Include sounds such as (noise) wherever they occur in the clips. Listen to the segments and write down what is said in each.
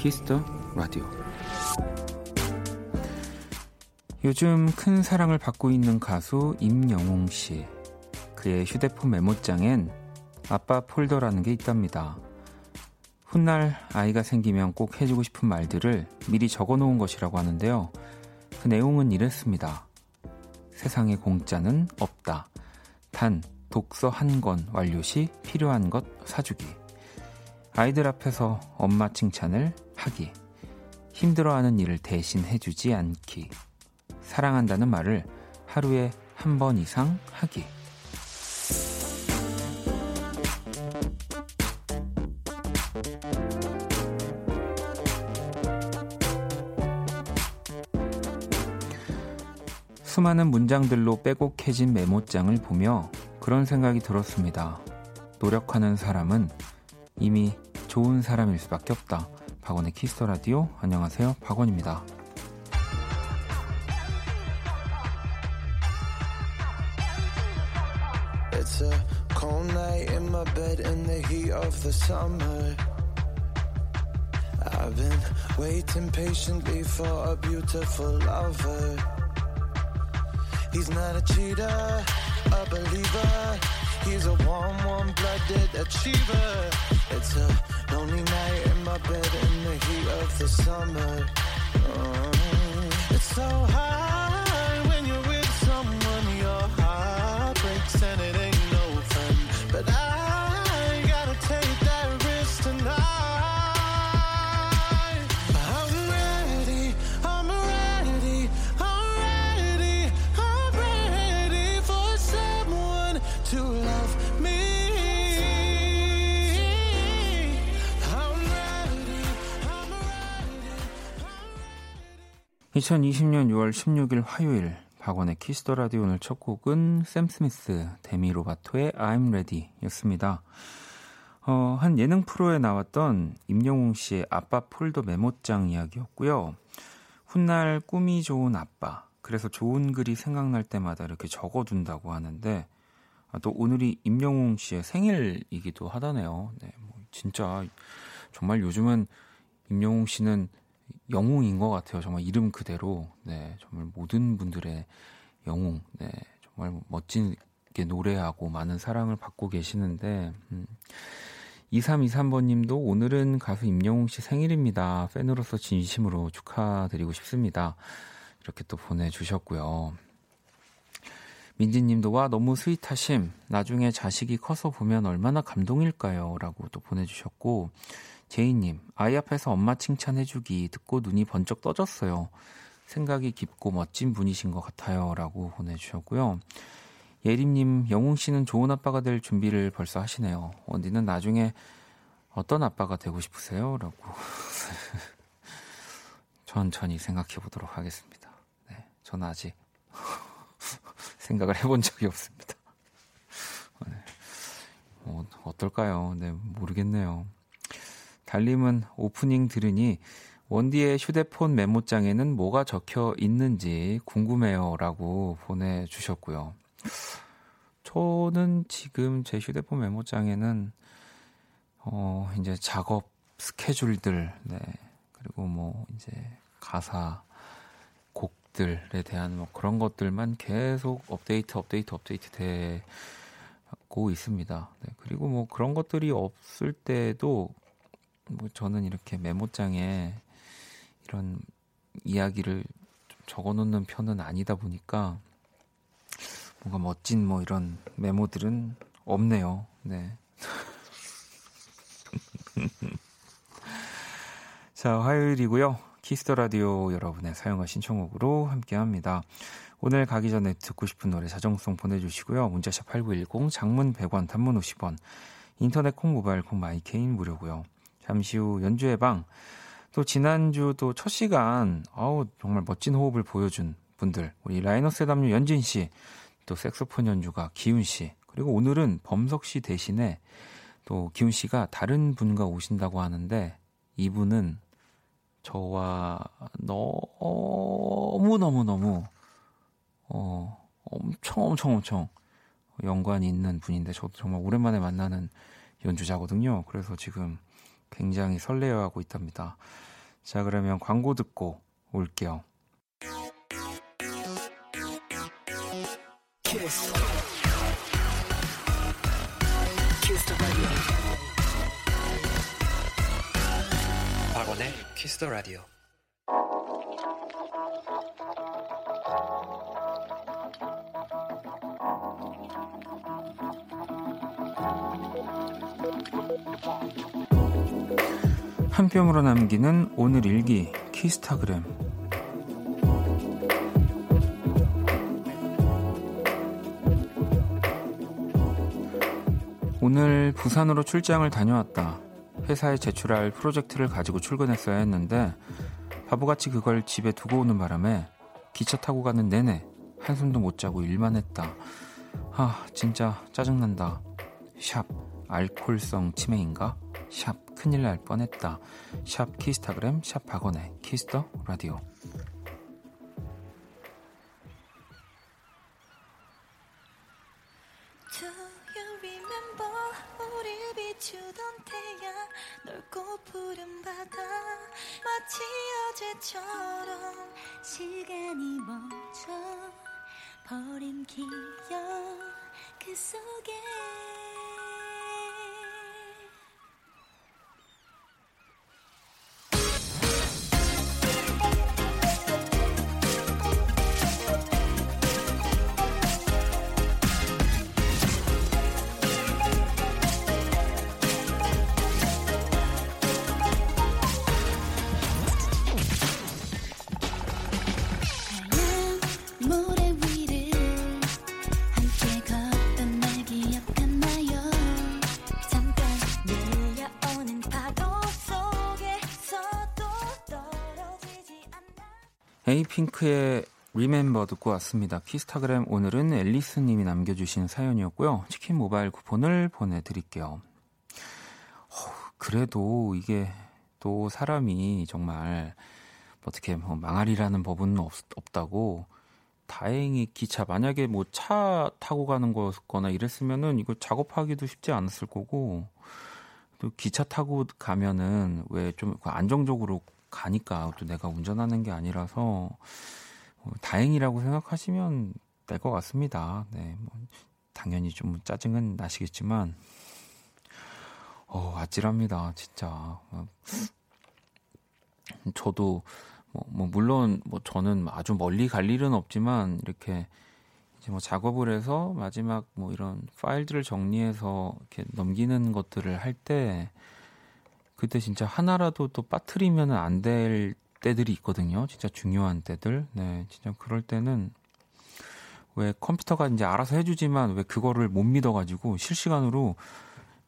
키스 더 라디오 요즘 큰 사랑을 받고 있는 가수 임영웅 씨. 그의 휴대폰 메모장엔 아빠 폴더라는 게 있답니다. 훗날 아이가 생기면 꼭 해주고 싶은 말들을 미리 적어 놓은 것이라고 하는데요. 그 내용은 이랬습니다. 세상에 공짜는 없다. 단, 독서 한 권 완료 시 필요한 것 사주기. 아이들 앞에서 엄마 칭찬을 하기. 힘들어하는 일을 대신 해주지 않기. 사랑한다는 말을 하루에 한 번 이상 하기. 수많은 문장들로 빼곡해진 메모장을 보며 그런 생각이 들었습니다. 노력하는 사람은 이미 좋은 사람일 수밖에 없다. 박원의 키스 더 라디오. 안녕하세요. 박원입니다. Lonely night in my bed in the heat of the summer. Oh, it's so hard 2020년 6월 16일 화요일 박원의 키스 더 라디오 오늘 첫 곡은 샘 스미스 데미 로바토의 I'm Ready 였습니다. 어, 한 예능 프로에 나왔던 임영웅 씨의 아빠 폴더 메모장 이야기였고요. 훗날 꿈이 좋은 아빠. 그래서 좋은 글이 생각날 때마다 이렇게 적어둔다고 하는데 아, 또 오늘이 임영웅 씨의 생일이기도 하다네요. 네, 뭐 진짜 정말 요즘은 임영웅 씨는 영웅인 것 같아요. 정말 이름 그대로. 네, 정말 모든 분들의 영웅. 네, 정말 멋지게 노래하고 많은 사랑을 받고 계시는데, 음. 2323번님도 오늘은 가수 임영웅 씨 생일입니다. 팬으로서 진심으로 축하드리고 싶습니다. 이렇게 또 보내주셨고요. 민지님도 와 너무 스윗하심. 나중에 자식이 커서 보면 얼마나 감동일까요? 라고 또 보내주셨고 제이님 아이 앞에서 엄마 칭찬해주기 듣고 눈이 번쩍 떠졌어요. 생각이 깊고 멋진 분이신 것 같아요. 라고 보내주셨고요. 예림님 영웅 씨는 좋은 아빠가 될 준비를 벌써 하시네요. 원디는 나중에 어떤 아빠가 되고 싶으세요? 라고 (laughs) 천천히 생각해 보도록 하겠습니다. 네, 저는 아직 (laughs) 생각을 해본 적이 없습니다. 네. 어, 어떨까요? 네, 모르겠네요. 달님은 오프닝 들으니 원디의 휴대폰 메모장에는 뭐가 적혀 있는지 궁금해요. 라고 보내주셨고요. 저는 지금 제 휴대폰 메모장에는, 어, 이제 작업 스케줄들, 네. 그리고 뭐, 이제 가사, 곡들에 대한 뭐 그런 것들만 계속 업데이트, 업데이트, 업데이트 되고 있습니다. 네. 그리고 뭐 그런 것들이 없을 때도 뭐 저는 이렇게 메모장에 이런 이야기를 좀 적어 놓는 편은 아니다 보니까 뭔가 멋진 뭐 이런 메모들은 없네요. 네. (laughs) 자, 화요일이고요. 키스 더 라디오 여러분의 사연과 신청곡으로 함께 합니다. 오늘 가기 전에 듣고 싶은 노래 자정송 보내주시고요. 문자샵 8910, 장문 100원, 단문 50원, 인터넷 콩, 모바일 콩, 마이 케이는 무료고요. 잠시 후 연주의 방, 또 지난주 또 첫 시간, 아우, 정말 멋진 호흡을 보여준 분들, 우리 라이너스 담요 연진 씨, 또 색소폰 연주가 기훈 씨, 그리고 오늘은 범석 씨 대신에 또 기훈 씨가 다른 분과 오신다고 하는데 이분은 저와 너무 너무 너무 어 엄청 엄청 엄청 연관이 있는 분인데 저도 정말 오랜만에 만나는 연주자거든요. 그래서 지금 굉장히 설레어하고 있답니다. 자, 그러면 광고 듣고 올게요. 키스. 키스 박원의 키스 더 라디오. 한 뼘으로 남기는 오늘 일기 키스타그램 오늘 부산으로 출장을 다녀왔다. 회사에 제출할 프로젝트를 가지고 출근했어야 했는데 바보같이 그걸 집에 두고 오는 바람에 기차 타고 가는 내내 한숨도 못 자고 일만 했다. 아, 진짜 짜증난다. 샵, 알콜성 치매인가? 샵, 큰일 날 뻔했다. 샵 키스타그램 샵 박원의 키스터 라디오. 왔습니다. 키스타그램 오늘은 앨리스님이 남겨주신 사연이었고요. 치킨 모바일 쿠폰을 보내드릴게요. 어, 그래도 이게 또 사람이 정말 어떻게 뭐 망할이라는 법은 없, 없다고 다행히 기차 만약에 뭐 차 타고 가는 거거나 이랬으면은 이거 작업하기도 쉽지 않았을 거고 또 기차 타고 가면은 왜 좀 안정적으로 가니까 또 내가 운전하는 게 아니라서 어, 다행이라고 생각하시면 될 것 같습니다. 네, 뭐 당연히 좀 짜증은 나시겠지만 어, 아찔합니다, 진짜. 어, 저도 뭐, 뭐 물론 뭐 저는 아주 멀리 갈 일은 없지만 이렇게 이제 뭐 작업을 해서 마지막 뭐 이런 파일들을 정리해서 이렇게 넘기는 것들을 할 때 그때 진짜 하나라도 또 빠뜨리면 안 될 때들이 있거든요. 진짜 중요한 때들. 네, 진짜 그럴 때는 왜 컴퓨터가 이제 알아서 해주지만 왜 그거를 못 믿어가지고 실시간으로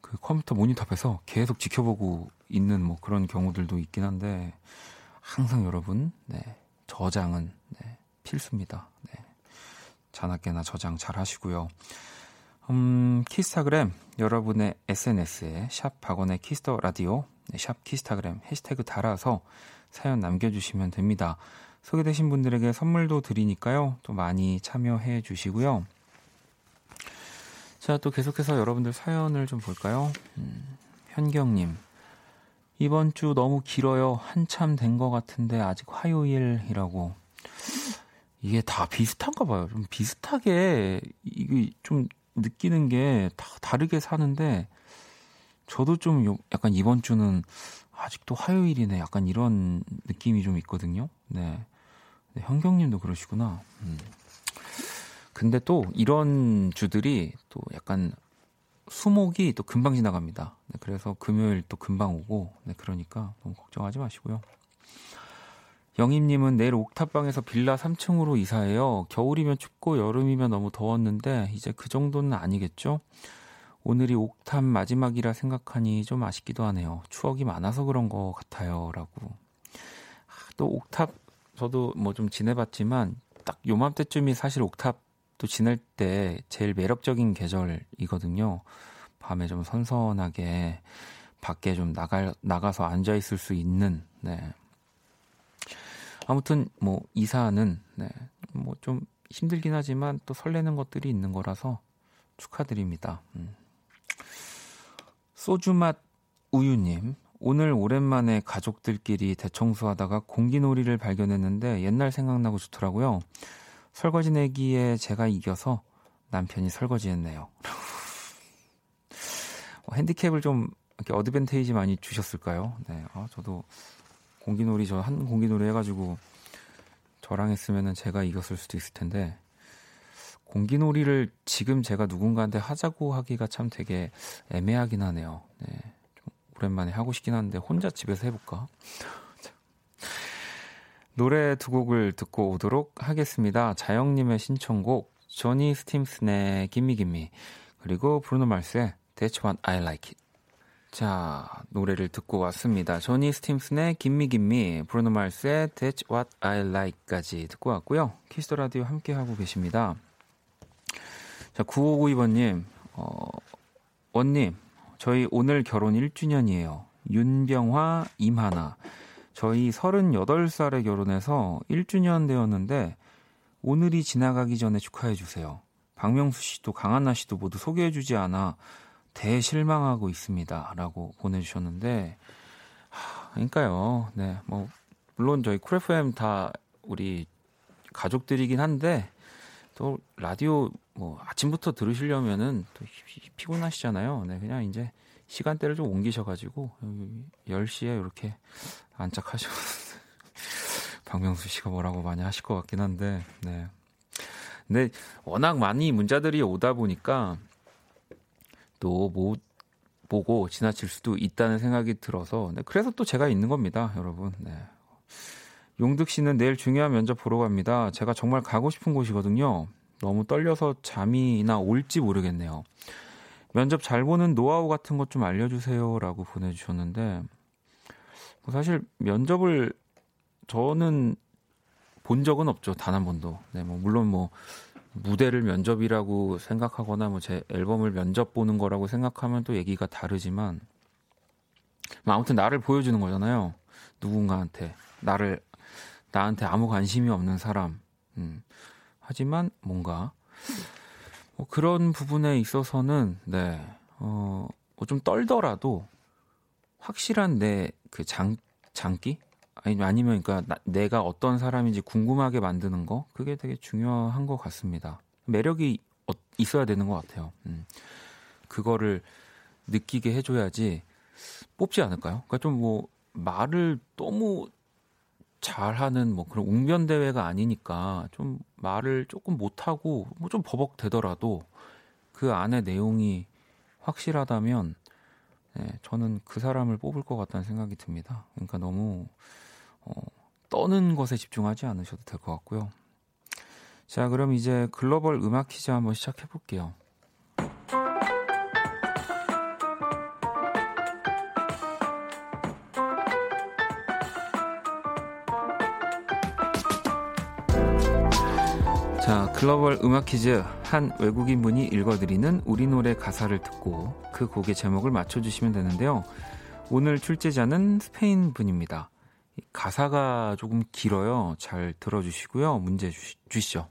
그 컴퓨터 모니터 앞에서 계속 지켜보고 있는 뭐 그런 경우들도 있긴 한데 항상 여러분, 네, 저장은 네, 필수입니다. 네. 자나깨나 저장 잘 하시고요. 음, 키스타그램 여러분의 SNS에 샵 박원의 키스 더 라디오 네, 샵 키스타그램 해시태그 달아서 사연 남겨주시면 됩니다. 소개되신 분들에게 선물도 드리니까요. 또 많이 참여해 주시고요. 자, 또 계속해서 여러분들 사연을 좀 볼까요? 음, 현경님. 이번 주 너무 길어요. 한참 된 것 같은데 아직 화요일이라고. 이게 다 비슷한가 봐요. 좀 비슷하게 이게 좀 느끼는 게 다 다르게 사는데 저도 좀 약간 이번 주는 아직도 화요일이네. 약간 이런 느낌이 좀 있거든요. 네. 네 현경님도 그러시구나. 음. 근데 또 이런 주들이 또 약간 수목이 또 금방 지나갑니다. 네, 그래서 금요일 또 금방 오고, 네, 그러니까 너무 걱정하지 마시고요. 영임님은 내일 옥탑방에서 빌라 3층으로 이사해요. 겨울이면 춥고 여름이면 너무 더웠는데 이제 그 정도는 아니겠죠? 오늘이 옥탑 마지막이라 생각하니 좀 아쉽기도 하네요. 추억이 많아서 그런 것 같아요. 라고. 아, 또 옥탑, 저도 뭐 좀 지내봤지만, 딱 요맘때쯤이 사실 옥탑도 지낼 때 제일 매력적인 계절이거든요. 밤에 좀 선선하게 밖에 좀 나가, 나가서 앉아 있을 수 있는, 네. 아무튼, 뭐, 이사는, 네. 뭐 좀 힘들긴 하지만 또 설레는 것들이 있는 거라서 축하드립니다. 음. 소주맛 우유님, 오늘 오랜만에 가족들끼리 대청소하다가 공기놀이를 발견했는데 옛날 생각나고 좋더라고요. 설거지 내기에 제가 이겨서 남편이 설거지했네요. (laughs) 어, 핸디캡을 좀 이렇게 어드밴테이지 많이 주셨을까요? 네, 아, 저도 공기놀이 저 한 공기놀이 해가지고 저랑 했으면은 제가 이겼을 수도 있을 텐데 공기놀이를 지금 제가 누군가한테 하자고 하기가 참 되게 애매하긴 하네요. 네, 좀 오랜만에 하고 싶긴 한데 혼자 집에서 해볼까? (laughs) 노래 두 곡을 듣고 오도록 하겠습니다. 자영님의 신청곡 조니 스팀슨의 김미 김미 그리고 브루노 말스의 That's What I Like It. 자 노래를 듣고 왔습니다. 조니 스팀슨의 Gimme Gimme 브루노 말스의 That's What I Like까지 듣고 왔고요. 키스 더 라디오 함께 하고 계십니다. 자 9592번님 어, 원님 저희 오늘 결혼 1주년이에요. 윤병화 임하나 저희 38살에 결혼해서 1주년 되었는데 오늘이 지나가기 전에 축하해 주세요. 박명수 씨도 강한나 씨도 모두 소개해 주지 않아 대실망하고 있습니다. 라고 보내주셨는데, 하, 그러니까요. 네, 뭐, 물론 저희 쿨FM 다 우리 가족들이긴 한데, 또 라디오 뭐 아침부터 들으시려면은 또 피곤하시잖아요. 네, 그냥 이제 시간대를 좀 옮기셔가지고, 10시에 이렇게 안착하셔서 (laughs) 박명수 씨가 뭐라고 많이 하실 것 같긴 한데, 네. 근데 워낙 많이 문자들이 오다 보니까 또 못 보고 지나칠 수도 있다는 생각이 들어서, 네. 그래서 또 제가 있는 겁니다, 여러분. 네. 용득 씨는 내일 중요한 면접 보러 갑니다. 제가 정말 가고 싶은 곳이거든요. 너무 떨려서 잠이나 올지 모르겠네요. 면접 잘 보는 노하우 같은 것 좀 알려주세요 라고 보내주셨는데 뭐 사실 면접을 저는 본 적은 없죠 단 한 번도. 네, 뭐 물론 뭐 무대를 면접이라고 생각하거나 뭐 제 앨범을 면접 보는 거라고 생각하면 또 얘기가 다르지만 뭐 아무튼 나를 보여주는 거잖아요. 누군가한테 나를 나한테 아무 관심이 없는 사람. 음. 하지만 뭔가 뭐 그런 부분에 있어서는 네. 어, 뭐좀 떨더라도 확실한 내 그 장 장기 아니 아니면 그러니까 나, 내가 어떤 사람인지 궁금하게 만드는 거 그게 되게 중요한 것 같습니다. 매력이 어, 있어야 되는 것 같아요. 음. 그거를 느끼게 해줘야지 뽑지 않을까요? 그러니까 좀 뭐 말을 너무 잘하는 뭐 그런 웅변 대회가 아니니까 좀 말을 조금 못하고 뭐 좀 버벅대더라도 그 안에 내용이 확실하다면 네, 저는 그 사람을 뽑을 것 같다는 생각이 듭니다. 그러니까 너무 어, 떠는 것에 집중하지 않으셔도 될 것 같고요. 자, 그럼 이제 글로벌 음악 퀴즈 한번 시작해 볼게요. 글로벌 음악 퀴즈. 한 외국인 분이 읽어드리는 우리 노래 가사를 듣고 그 곡의 제목을 맞춰주시면 되는데요. 오늘 출제자는 스페인 분입니다. 가사가 조금 길어요. 잘 들어주시고요. 문제 주시, 주시죠.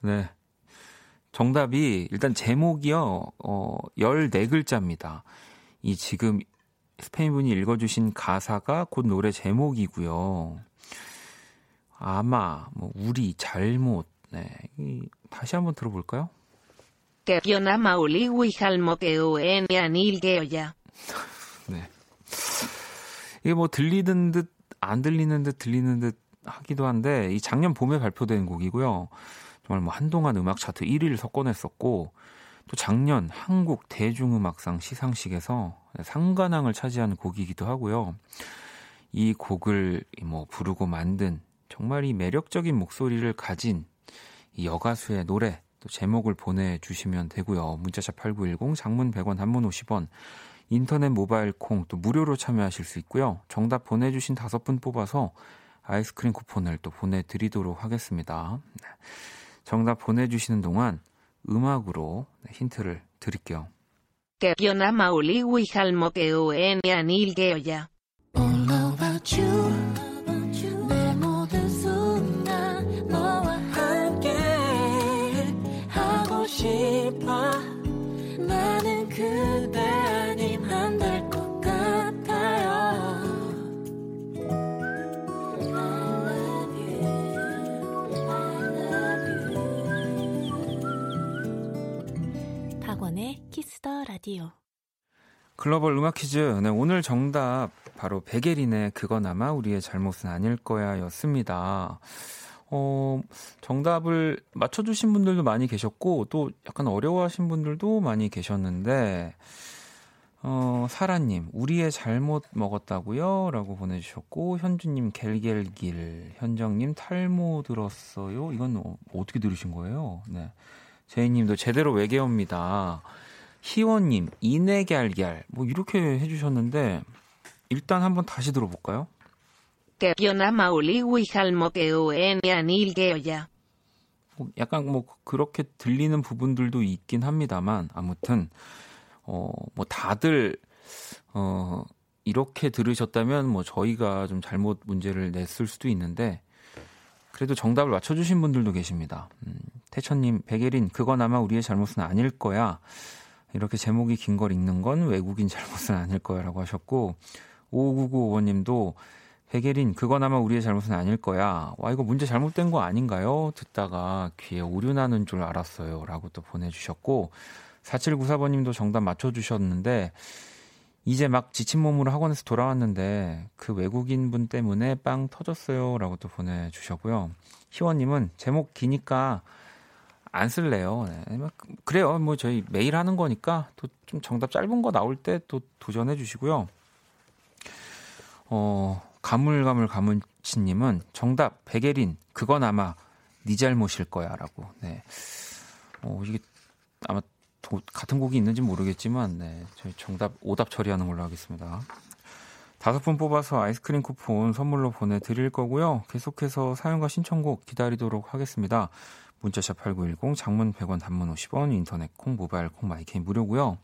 네. 정답이 일단 제목이요. 어 14글자입니다. 이 지금 스페인 분이 읽어주신 가사가 곧 노래 제목이고요. 아마, 뭐, 우리, 잘못, 네. 이, 다시 한번 들어볼까요? (laughs) 네. 이게 뭐 들리는 듯, 안 들리는 듯, 들리는 듯 하기도 한데, 이 작년 봄에 발표된 곡이고요. 정말 뭐 한동안 음악 차트 1위를 석권했었고, 또 작년 한국 대중음악상 시상식에서 상관왕을 차지한 곡이기도 하고요. 이 곡을 뭐 부르고 만든 정말 이 매력적인 목소리를 가진 이 여가수의 노래 또 제목을 보내주시면 되고요. 문자샵 8910 장문 100원 단문 50원 인터넷 모바일 콩 또 무료로 참여하실 수 있고요. 정답 보내주신 다섯 분 뽑아서 아이스크림 쿠폰을 또 보내드리도록 하겠습니다. 네. 정답 보내주시는 동안 음악으로 힌트를 드릴게요. All about you. 라디오. 글로벌 음악 퀴즈. 네, 오늘 정답 바로 베게린의 그건아마 우리의 잘못은 아닐 거야 였습니다. 어, 정답을 맞춰주신 분들도 많이 계셨고, 또 약간 어려워하신 분들도 많이 계셨는데, 어, 사라님, 우리의 잘못 먹었다고요? 라고 보내주셨고, 현주님, 겔겔길, 현정님, 탈모 들었어요? 이건 어, 어떻게 들으신 거예요? 네. 제이님도 제대로 외계어입니다. 희원님, 이내갤갤, 뭐 이렇게 해주셨는데, 일단 한번 다시 들어볼까요? 뭐 약간 뭐 그렇게 들리는 부분들도 있긴 합니다만, 아무튼, 어, 뭐 다들, 어, 이렇게 들으셨다면 뭐 저희가 좀 잘못 문제를 냈을 수도 있는데, 그래도 정답을 맞춰주신 분들도 계십니다. 음, 태천님, 백예린, 그건 아마 우리의 잘못은 아닐 거야. 이렇게 제목이 긴 걸 읽는 건 외국인 잘못은 아닐 거야 라고 하셨고, 5995님도 백예린, 그건 아마 우리의 잘못은 아닐 거야. 와, 이거 문제 잘못된 거 아닌가요? 듣다가 귀에 오류 나는 줄 알았어요. 라고 또 보내주셨고, 4794번님도 정답 맞춰주셨는데, 이제 막 지친 몸으로 학원에서 돌아왔는데, 그 외국인 분 때문에 빵 터졌어요. 라고 또 보내주셨고요. 희원님은 제목 기니까 안 쓸래요. 네. 뭐 그래요. 뭐 저희 매일 하는 거니까 또 좀 정답 짧은 거 나올 때 또 도전해 주시고요. 어, 가물가물 가문치님은 정답 백예린 그건 아마 네 잘못일 거야라고. 네. 어, 이게 아마 도, 같은 곡이 있는지 모르겠지만 네. 저희 정답 오답 처리하는 걸로 하겠습니다. 다섯 분 뽑아서 아이스크림 쿠폰 선물로 보내드릴 거고요. 계속해서 사연과 신청곡 기다리도록 하겠습니다. 문자샵 8910, 장문 100원, 단문 50원, 인터넷 콩, 모바일 콩, 마이 케이 무료고요.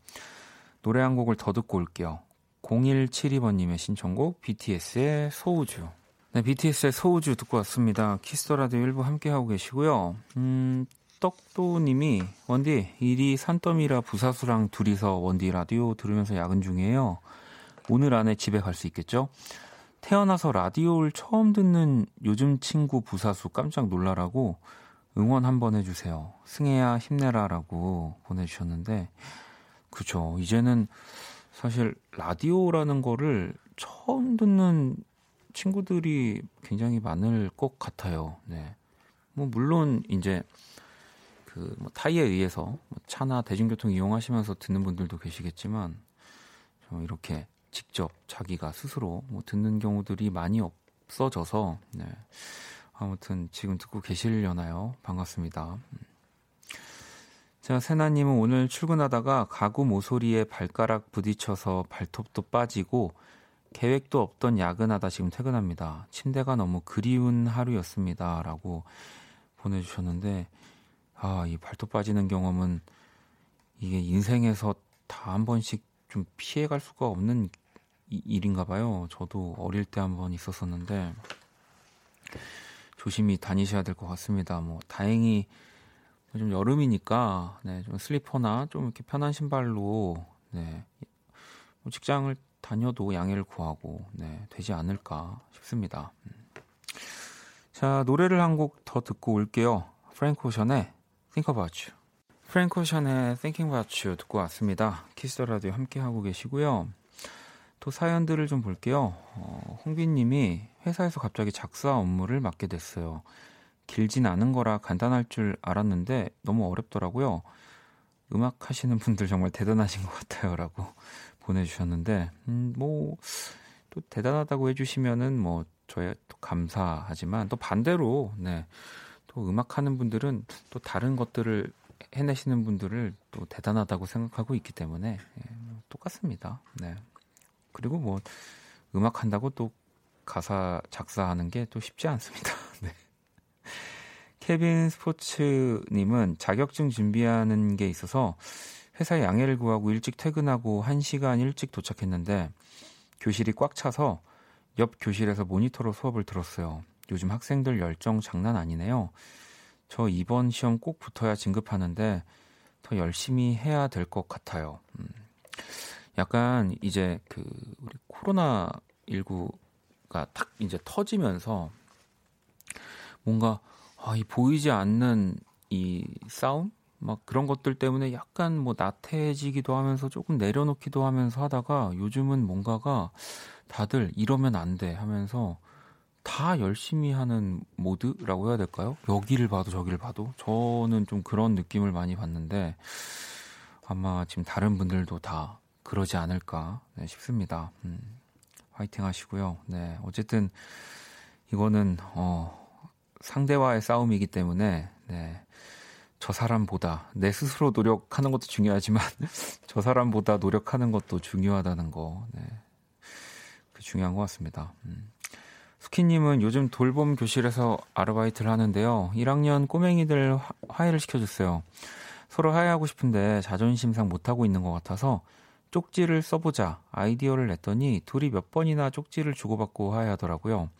노래 한 곡을 더 듣고 올게요. 0172번님의 신청곡 BTS의 소우주. 네, BTS의 소우주 듣고 왔습니다. 키스 더 라디오 1부 함께하고 계시고요. 음, 떡도님이 원디 일이 산더미라 부사수랑 둘이서 원디 라디오 들으면서 야근 중이에요. 오늘 안에 집에 갈 수 있겠죠? 태어나서 라디오를 처음 듣는 요즘 친구 부사수 깜짝 놀라라고 응원 한번 해주세요. 승혜야 힘내라라고 보내주셨는데, 그죠. 이제는 사실 라디오라는 거를 처음 듣는 친구들이 굉장히 많을 것 같아요. 네. 뭐, 물론, 이제, 그, 뭐, 타이에 의해서 뭐 차나 대중교통 이용하시면서 듣는 분들도 계시겠지만, 좀 이렇게 직접 자기가 스스로 뭐 듣는 경우들이 많이 없어져서, 네. 아무튼 지금 듣고 계시려나요? 반갑습니다. 자, 세나님은 오늘 출근하다가 가구 모서리에 발가락 부딪혀서 발톱도 빠지고 계획도 없던 야근하다 지금 퇴근합니다. 침대가 너무 그리운 하루였습니다. 라고 보내주셨는데, 아, 이 발톱 빠지는 경험은 이게 인생에서 다 한 번씩 좀 피해갈 수가 없는 일인가 봐요. 저도 어릴 때 한 번 있었었는데, 조심히 다니셔야 될 것 같습니다. 뭐 다행히 좀 여름이니까 네, 좀 슬리퍼나 좀 이렇게 편한 신발로 네, 뭐 직장을 다녀도 양해를 구하고 네, 되지 않을까 싶습니다. 음. 자 노래를 한 곡 더 듣고 올게요. 프랭크 오션의 Think About You. 프랭크 오션의 Thinking About You 듣고 왔습니다. 키스 더 라디오 함께 하고 계시고요. 또 사연들을 좀 볼게요. 어, 홍빈님이 회사에서 갑자기 작사 업무를 맡게 됐어요. 길진 않은 거라 간단할 줄 알았는데 너무 어렵더라고요. 음악 하시는 분들 정말 대단하신 것 같아요 라고 (laughs) 보내주셨는데 음, 뭐 또 대단하다고 해주시면은 뭐 저희 또 감사하지만 또 반대로 네. 또 음악 하는 분들은 또 다른 것들을 해내시는 분들을 또 대단하다고 생각하고 있기 때문에 예, 똑같습니다. 네. 그리고 뭐 음악 한다고 또 가사 작사하는 게 또 쉽지 않습니다. (laughs) 네. 케빈 스포츠님은 자격증 준비하는 게 있어서 회사에 양해를 구하고 일찍 퇴근하고 1시간 일찍 도착했는데 교실이 꽉 차서 옆 교실에서 모니터로 수업을 들었어요. 요즘 학생들 열정 장난 아니네요. 저 이번 시험 꼭 붙어야 진급하는데 더 열심히 해야 될 것 같아요. 음. 약간 이제 그 우리 코로나 19가 딱 이제 터지면서 뭔가 아, 이 보이지 않는 이 싸움 막 그런 것들 때문에 약간 뭐 나태해지기도 하면서 조금 내려놓기도 하면서 하다가 요즘은 뭔가가 다들 이러면 안 돼 하면서 다 열심히 하는 모드라고 해야 될까요? 여기를 봐도 저기를 봐도 저는 좀 그런 느낌을 많이 받는데 아마 지금 다른 분들도 다 그러지 않을까 네, 싶습니다. 음, 화이팅 하시고요. 네, 어쨌든 이거는 어, 상대와의 싸움이기 때문에 네, 저 사람보다 내 스스로 노력하는 것도 중요하지만 (laughs) 저 사람보다 노력하는 것도 중요하다는 거 네, 그 중요한 것 같습니다. 음. 스키님은 요즘 돌봄 교실에서 아르바이트를 하는데요. 1학년 꼬맹이들 화해를 시켜줬어요. 서로 화해하고 싶은데 자존심상 못하고 있는 것 같아서 쪽지를 써보자 아이디어를 냈더니 둘이 몇 번이나 쪽지를 주고받고 화해하더라고요.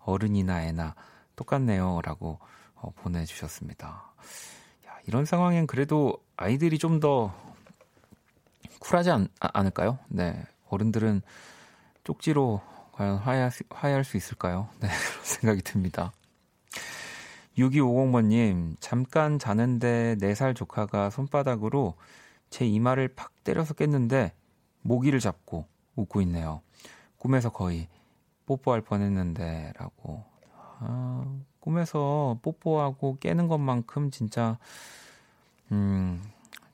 어른이나 애나 똑같네요. 라고 어, 보내주셨습니다. 야, 이런 상황엔 그래도 아이들이 좀 더 쿨하지 않, 아, 않을까요? 네. 어른들은 쪽지로 과연 화해할 수, 화해할 수 있을까요? (laughs) 네. 그런 생각이 듭니다. 6250번님, 잠깐 자는데 4살 조카가 손바닥으로 제 이마를 팍 때려서 깼는데 모기를 잡고 웃고 있네요. 꿈에서 거의 뽀뽀할 뻔했는데 라고. 아, 꿈에서 뽀뽀하고 깨는 것만큼 진짜 음,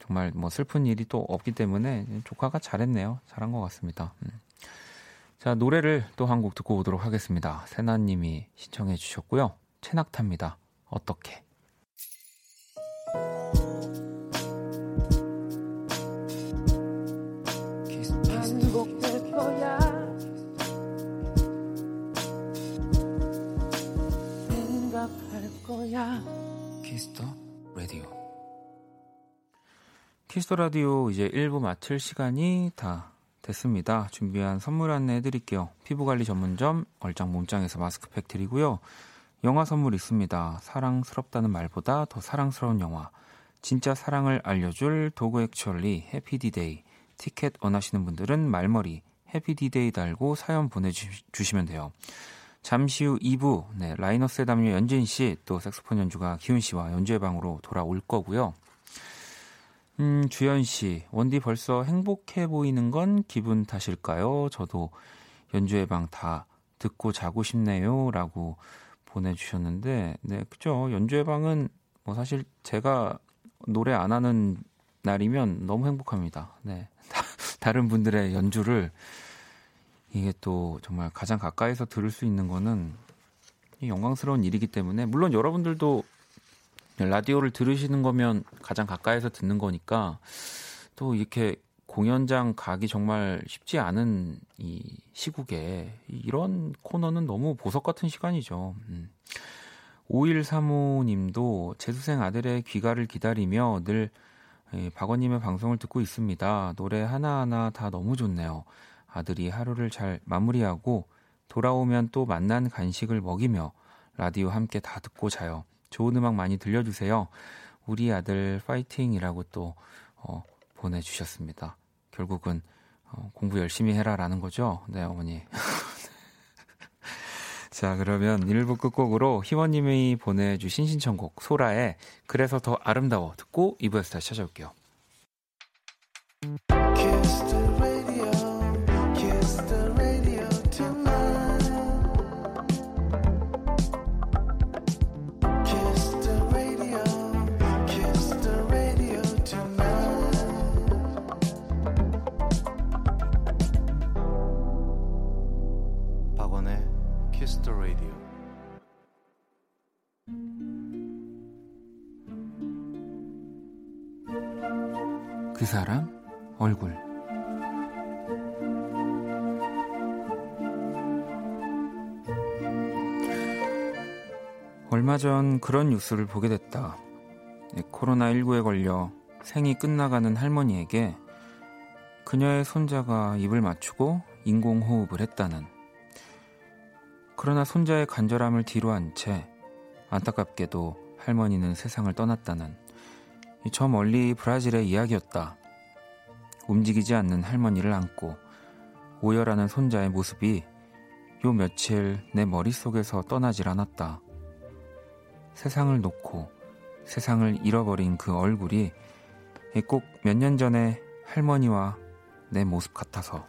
정말 뭐 슬픈 일이 또 없기 때문에 조카가 잘했네요. 잘한 것 같습니다. 음. 자, 노래를 또 한 곡 듣고 오도록 하겠습니다. 세나님이 신청해 주셨고요. 체낙탑니다. 어떻게? 거야. 키스 더 라디오. 키스 더 라디오 이제 1부 마칠 시간이 다 됐습니다. 준비한 선물 안내해 드릴게요. 피부 관리 전문점 얼짱 몸짱에서 마스크팩 드리고요. 영화 선물 있습니다. 사랑스럽다는 말보다 더 사랑스러운 영화. 진짜 사랑을 알려줄 Dog Actually 해피디데이. 티켓 원하시는 분들은 말머리 해피디데이 달고 사연 보내주시면 돼요. 잠시 후 2부 네, 라이너스의 담요 연진 씨, 또 색소폰 연주가 기훈 씨와 연주회 방으로 돌아올 거고요. 음, 주연 씨, 원디 벌써 행복해 보이는 건 기분 탓일까요? 저도 연주회 방다 듣고 자고 싶네요. 라고 보내주셨는데, 네, 그죠. 연주회 방은 뭐 사실 제가 노래 안 하는 날이면 너무 행복합니다. 네. (laughs) 다른 분들의 연주를 이게 또 정말 가장 가까이서 들을 수 있는 거는 영광스러운 일이기 때문에 물론 여러분들도 라디오를 들으시는 거면 가장 가까이서 듣는 거니까 또 이렇게 공연장 가기 정말 쉽지 않은 이 시국에 이런 코너는 너무 보석 같은 시간이죠. 음. 5135님도 재수생 아들의 귀가를 기다리며 늘 박원님의 방송을 듣고 있습니다. 노래 하나하나 다 너무 좋네요. 아들이 하루를 잘 마무리하고 돌아오면 또 만난 간식을 먹이며 라디오 함께 다 듣고 자요. 좋은 음악 많이 들려주세요. 우리 아들 파이팅이라고 또 어, 보내주셨습니다. 결국은 어, 공부 열심히 해라라는 거죠. 네, 어머니. (laughs) 자, 그러면 1부 끝곡으로 희원님이 보내주신 신청곡 소라의 그래서 더 아름다워 듣고 2부에서 다시 찾아올게요. 사람 얼굴 얼마 전 그런 뉴스를 보게 됐다. 네, 코로나19에 걸려 생이 끝나가는 할머니에게 그녀의 손자가 입을 맞추고 인공호흡을 했다는. 그러나 손자의 간절함을 뒤로 한 채 안타깝게도 할머니는 세상을 떠났다는. 저 멀리 브라질의 이야기였다. 움직이지 않는 할머니를 안고 오열하는 손자의 모습이 요 며칠 내 머릿속에서 떠나질 않았다. 세상을 놓고 세상을 잃어버린 그 얼굴이 꼭 몇 년 전에 할머니와 내 모습 같아서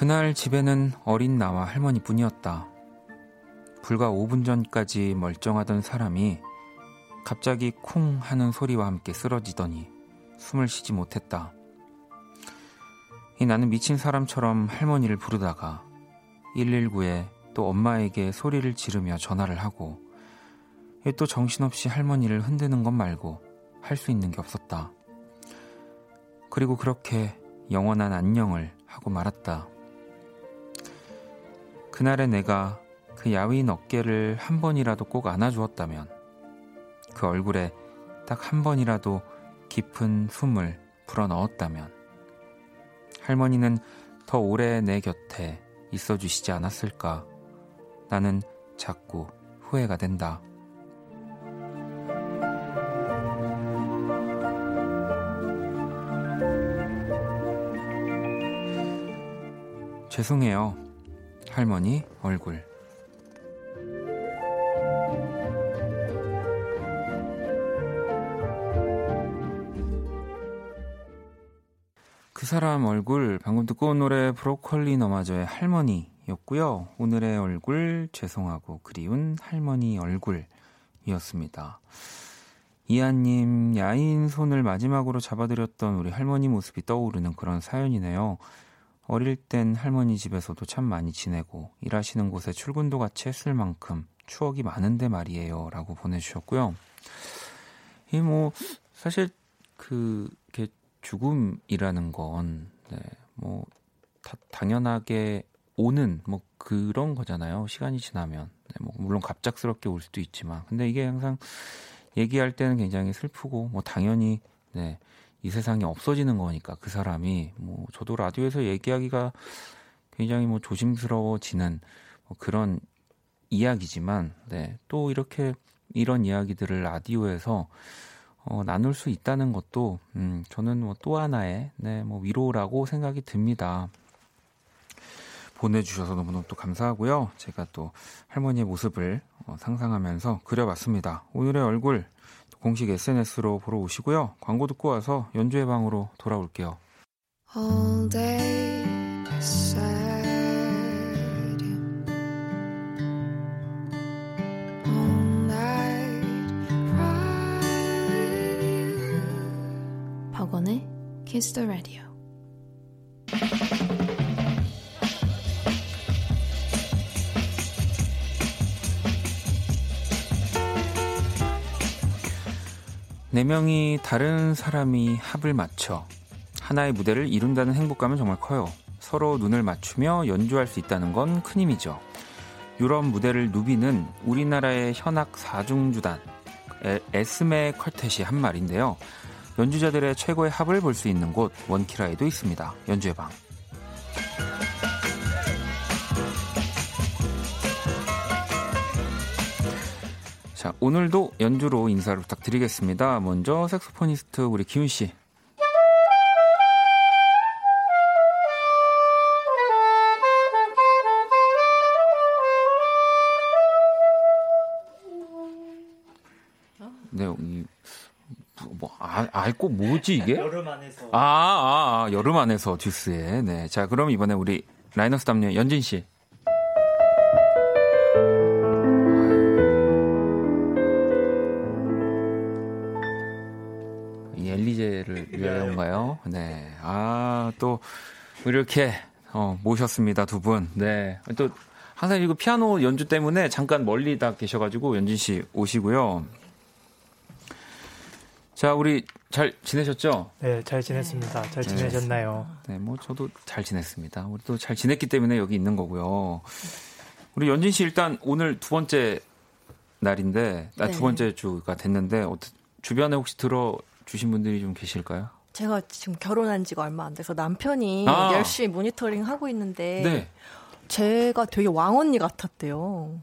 그날 집에는 어린 나와 할머니 뿐이었다. 불과 5분 전까지 멀쩡하던 사람이 갑자기 쿵 하는 소리와 함께 쓰러지더니 숨을 쉬지 못했다. 이 나는 미친 사람처럼 할머니를 부르다가 119에 또 엄마에게 소리를 지르며 전화를 하고 또 정신없이 할머니를 흔드는 것 말고 할 수 있는 게 없었다. 그리고 그렇게 영원한 안녕을 하고 말았다. 그날의 내가 그 야윈 어깨를 한 번이라도 꼭 안아주었다면 그 얼굴에 딱 한 번이라도 깊은 숨을 불어 넣었다면 할머니는 더 오래 내 곁에 있어 주시지 않았을까 나는 자꾸 후회가 된다. 죄송해요. 할머니 얼굴. 그 사람 얼굴 방금 듣고 온 노래 브로콜리 너마저의 할머니였고요. 오늘의 얼굴 죄송하고 그리운 할머니 얼굴이었습니다. 이한님 야인 손을 마지막으로 잡아드렸던 우리 할머니 모습이 떠오르는 그런 사연이네요. 어릴 땐 할머니 집에서도 참 많이 지내고 일하시는 곳에 출근도 같이 했을 만큼 추억이 많은데 말이에요. 라고 보내주셨고요. 이 뭐, 사실 그, 죽음이라는 건, 네, 뭐, 다, 당연하게 오는 뭐 그런 거잖아요. 시간이 지나면. 네, 뭐, 물론 갑작스럽게 올 수도 있지만. 근데 이게 항상 얘기할 때는 굉장히 슬프고, 뭐, 당연히, 네, 이 세상이 없어지는 거니까 그 사람이 뭐 저도 라디오에서 얘기하기가 굉장히 뭐 조심스러워지는 뭐 그런 이야기지만 네, 또 이렇게 이런 이야기들을 라디오에서 어, 나눌 수 있다는 것도 음, 저는 뭐 또 하나의 네, 뭐 위로라고 생각이 듭니다. 보내주셔서 너무너무 또 감사하고요. 제가 또 할머니의 모습을 어, 상상하면서 그려봤습니다. 오늘의 얼굴 공식 SNS로 보러 오시고요. 광고 듣고 와서 연주회 방으로 돌아올게요. All day All night 박원의 Kiss the Radio 네 명이 다른 사람이 합을 맞춰 하나의 무대를 이룬다는 행복감은 정말 커요. 서로 눈을 맞추며 연주할 수 있다는 건 큰 힘이죠. 유럽 무대를 누비는 우리나라의 현악 사중주단 에스메 컬텟이 한 말인데요. 연주자들의 최고의 합을 볼 수 있는 곳 원키라에도 있습니다. 연주의 방. 자, 오늘도 연주로 인사를 부탁드리겠습니다. 먼저 색소포니스트 우리 기훈 씨. 네, 이, 뭐, 알, 알고 뭐지, 이게? 여름 안에서. 아, 아, 아, 여름 안에서 듀스에. 네. 자, 그럼 이번에 우리 라이너스 담요 연진 씨. 이렇게, 어, 모셨습니다, 두 분. 네. 또, 항상 이거 피아노 연주 때문에 잠깐 멀리 다 계셔가지고, 연진 씨 오시고요. 자, 우리 잘 지내셨죠? 네, 잘 지냈습니다. 잘 네. 지내셨나요? 네, 뭐 저도 잘 지냈습니다. 우리 또 잘 지냈기 때문에 여기 있는 거고요. 우리 연진 씨 일단 오늘 두 번째 날인데, 아, 네. 두 번째 주가 됐는데, 주변에 혹시 들어 주신 분들이 좀 계실까요? 제가 지금 결혼한 지가 얼마 안 돼서 남편이 아. 열심히 모니터링 하고 있는데 네. 제가 되게 왕언니 같았대요.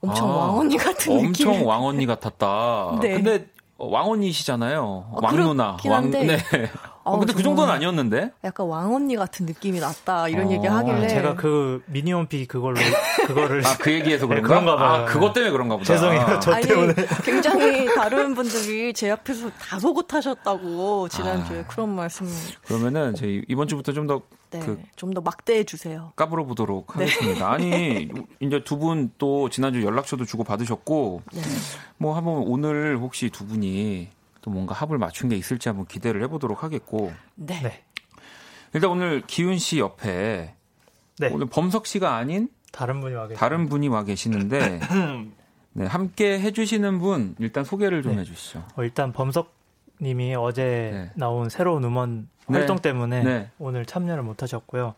엄청 아. 왕언니 같은 엄청 느낌. 엄청 왕언니 같았다. (laughs) 네. 근데 왕언니시잖아요. 어, 왕누나. 왕, 네. 어, 근데 그 정도는 아니었는데? 약간 왕언니 같은 느낌이 났다 이런 어, 얘기 하길래 제가 그 미니홈피 그걸로 그거를 아 그 얘기해서 그런가? 네, 그런가 봐요. 아, 그것 때문에 그런가 보다. 죄송해요. 저 아니, 때문에 굉장히 다른 분들이 제 앞에서 다 속옷하셨다고 지난주에 아, 그런 말씀. 그러면은 저희 이번 주부터 좀 더 네, 그 좀더 막대해 주세요. 까불어 보도록 네. 하겠습니다. 네. 아니 (laughs) 이제 두 분 또 지난주 연락처도 주고 받으셨고 네. 뭐 한번 오늘 혹시 두 분이 또 뭔가 합을 맞춘 게 있을지 한번 기대를 해보도록 하겠고. 네. 네. 일단 오늘 기훈 씨 옆에 네. 오늘 범석 씨가 아닌 다른 분이 와 계시 다른 분이 와 계시는데 (clears throat) 네, 함께 해주시는 분 일단 소개를 좀 네. 해주시죠. 어, 일단 범석 님이 어제 네. 나온 새로운 음원 네. 활동 때문에 네. 오늘 참여를 못하셨고요.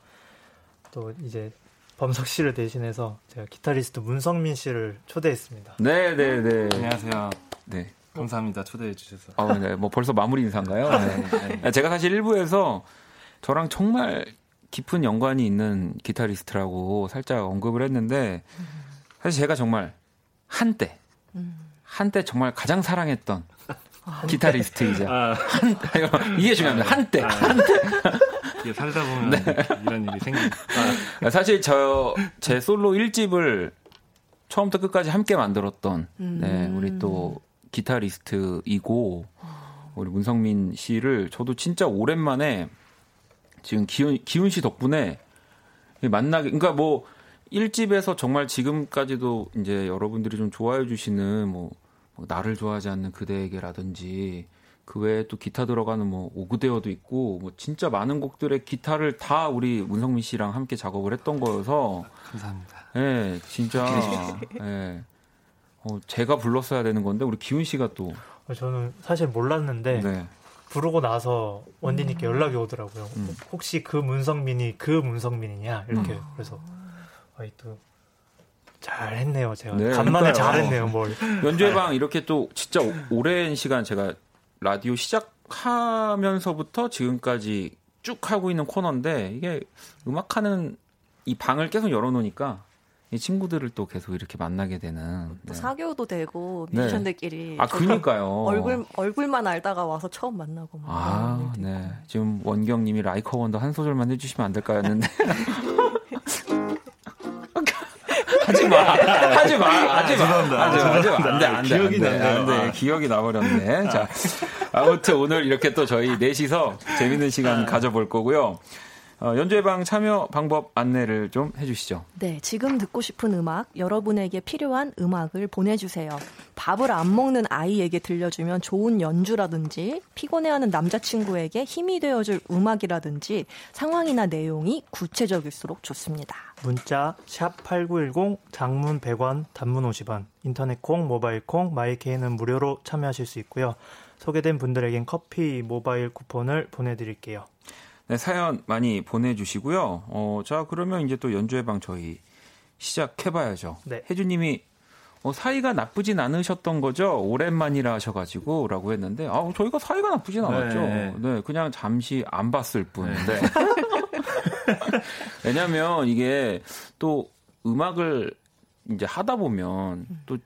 또 이제 범석 씨를 대신해서 제가 기타리스트 문성민 씨를 초대했습니다. 네, 네, 네. 안녕하세요. 네. 감사합니다. 초대해 주셔서. 아, 네. 뭐 벌써 마무리 인사인가요? 네. 네. 네. 제가 사실 1부에서 저랑 정말 깊은 연관이 있는 기타리스트라고 살짝 언급을 했는데 사실 제가 정말 한때 한때 정말 가장 사랑했던 기타리스트이자 아. 한 이게 중요합니다. 한때 아. 한때 이게 살다 보면 네. 이런 일이 생깁니다. 아. 사실 저 제 솔로 1집을 처음부터 끝까지 함께 만들었던 음. 네, 우리 또 기타리스트이고 우리 문성민 씨를 저도 진짜 오랜만에 지금 기훈 기훈 씨 덕분에 만나게 그러니까 뭐 1집에서 정말 지금까지도 이제 여러분들이 좀 좋아해 주시는 뭐, 뭐 나를 좋아하지 않는 그대에게라든지 그 외에 또 기타 들어가는 뭐 오그데어도 있고 뭐 진짜 많은 곡들의 기타를 다 우리 문성민 씨랑 함께 작업을 했던 거여서 감사합니다. 예, 네, 진짜 (laughs) 예. 네. 어, 제가 불렀어야 되는 건데 우리 기훈 씨가 또 어, 저는 사실 몰랐는데 네. 부르고 나서 원디님께 음. 연락이 오더라고요. 음. 혹시 그 문성민이 그 문성민이냐 이렇게 음. 그래서 아이 또 잘했네요 제가. 네, 간만에 잘했네요 뭘. (laughs) 연주회방 이렇게 또 진짜 오랜 시간 제가 라디오 시작하면서부터 지금까지 쭉 하고 있는 코너인데 이게 음악하는 이 방을 계속 열어놓으니까 이 친구들을 또 계속 이렇게 만나게 되는. 네. 사교도 되고 네. 뮤지션들끼리 아 그니까요. 얼굴 얼굴만 알다가 와서 처음 만나고 아네. 지금 원경님이 라이커 원더 한 소절만 해주시면 안 될까요? 했는데 (laughs) 하지 마. 하지 마. 하지 마. 하지 마. 하지 마. 안 돼, 안 돼. 기억이 나네. 안 돼. 기억이 나버렸네. 자. 아무튼 오늘 이렇게 또 저희 넷이서 재밌는 시간 가져볼 거고요. 어, 연주회방 참여 방법 안내를 좀 해주시죠. 네, 지금 듣고 싶은 음악, 여러분에게 필요한 음악을 보내주세요. 밥을 안 먹는 아이에게 들려주면 좋은 연주라든지, 피곤해하는 남자친구에게 힘이 되어줄 음악이라든지, 상황이나 내용이 구체적일수록 좋습니다. 문자, 샵8910, 장문 100원, 단문 50원, 인터넷 콩, 모바일 콩, 마이케이는 무료로 참여하실 수 있고요. 소개된 분들에겐 커피 모바일 쿠폰을 보내드릴게요. 네, 사연 많이 보내주시고요. 어, 자, 그러면 이제 또 연주회 방 저희 시작해봐야죠. 네. 혜주님이 어, 사이가 나쁘진 않으셨던 거죠? 오랜만이라 하셔가지고 라고 했는데, 아, 저희가 사이가 나쁘진 않았죠. 네, 네 그냥 잠시 안 봤을 뿐. 네. 네. (laughs) 왜냐면 이게 또 음악을 이제 하다 보면 또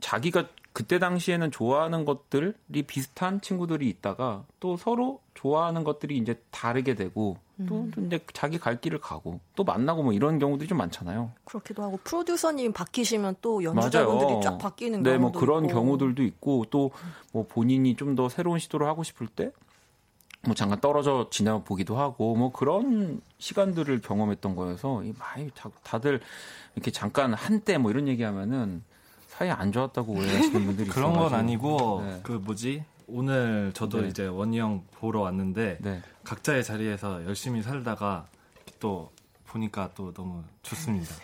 자기가 그때 당시에는 좋아하는 것들이 비슷한 친구들이 있다가 또 서로 좋아하는 것들이 이제 다르게 되고 또 음. 이제 자기 갈 길을 가고 또 만나고 뭐 이런 경우들이 좀 많잖아요. 그렇기도 하고 프로듀서님 바뀌시면 또 연주자분들이. 쫙 바뀌는 네, 뭐 그런 있고. 경우들도 있고 또 뭐 본인이 좀 더 새로운 시도를 하고 싶을 때 뭐 잠깐 떨어져 지나 보기도 하고 뭐 그런 시간들을 경험했던 거여서 많이 다들 이렇게 잠깐 한때 뭐 이런 얘기하면은 사이 안 좋았다고 오해하시는 분들이 (laughs) 그런 건 아니고 네. 그 뭐지 오늘 저도 네. 이제 원희 형 보러 왔는데 네. 각자의 자리에서 열심히 살다가 또 보니까 또 너무 좋습니다.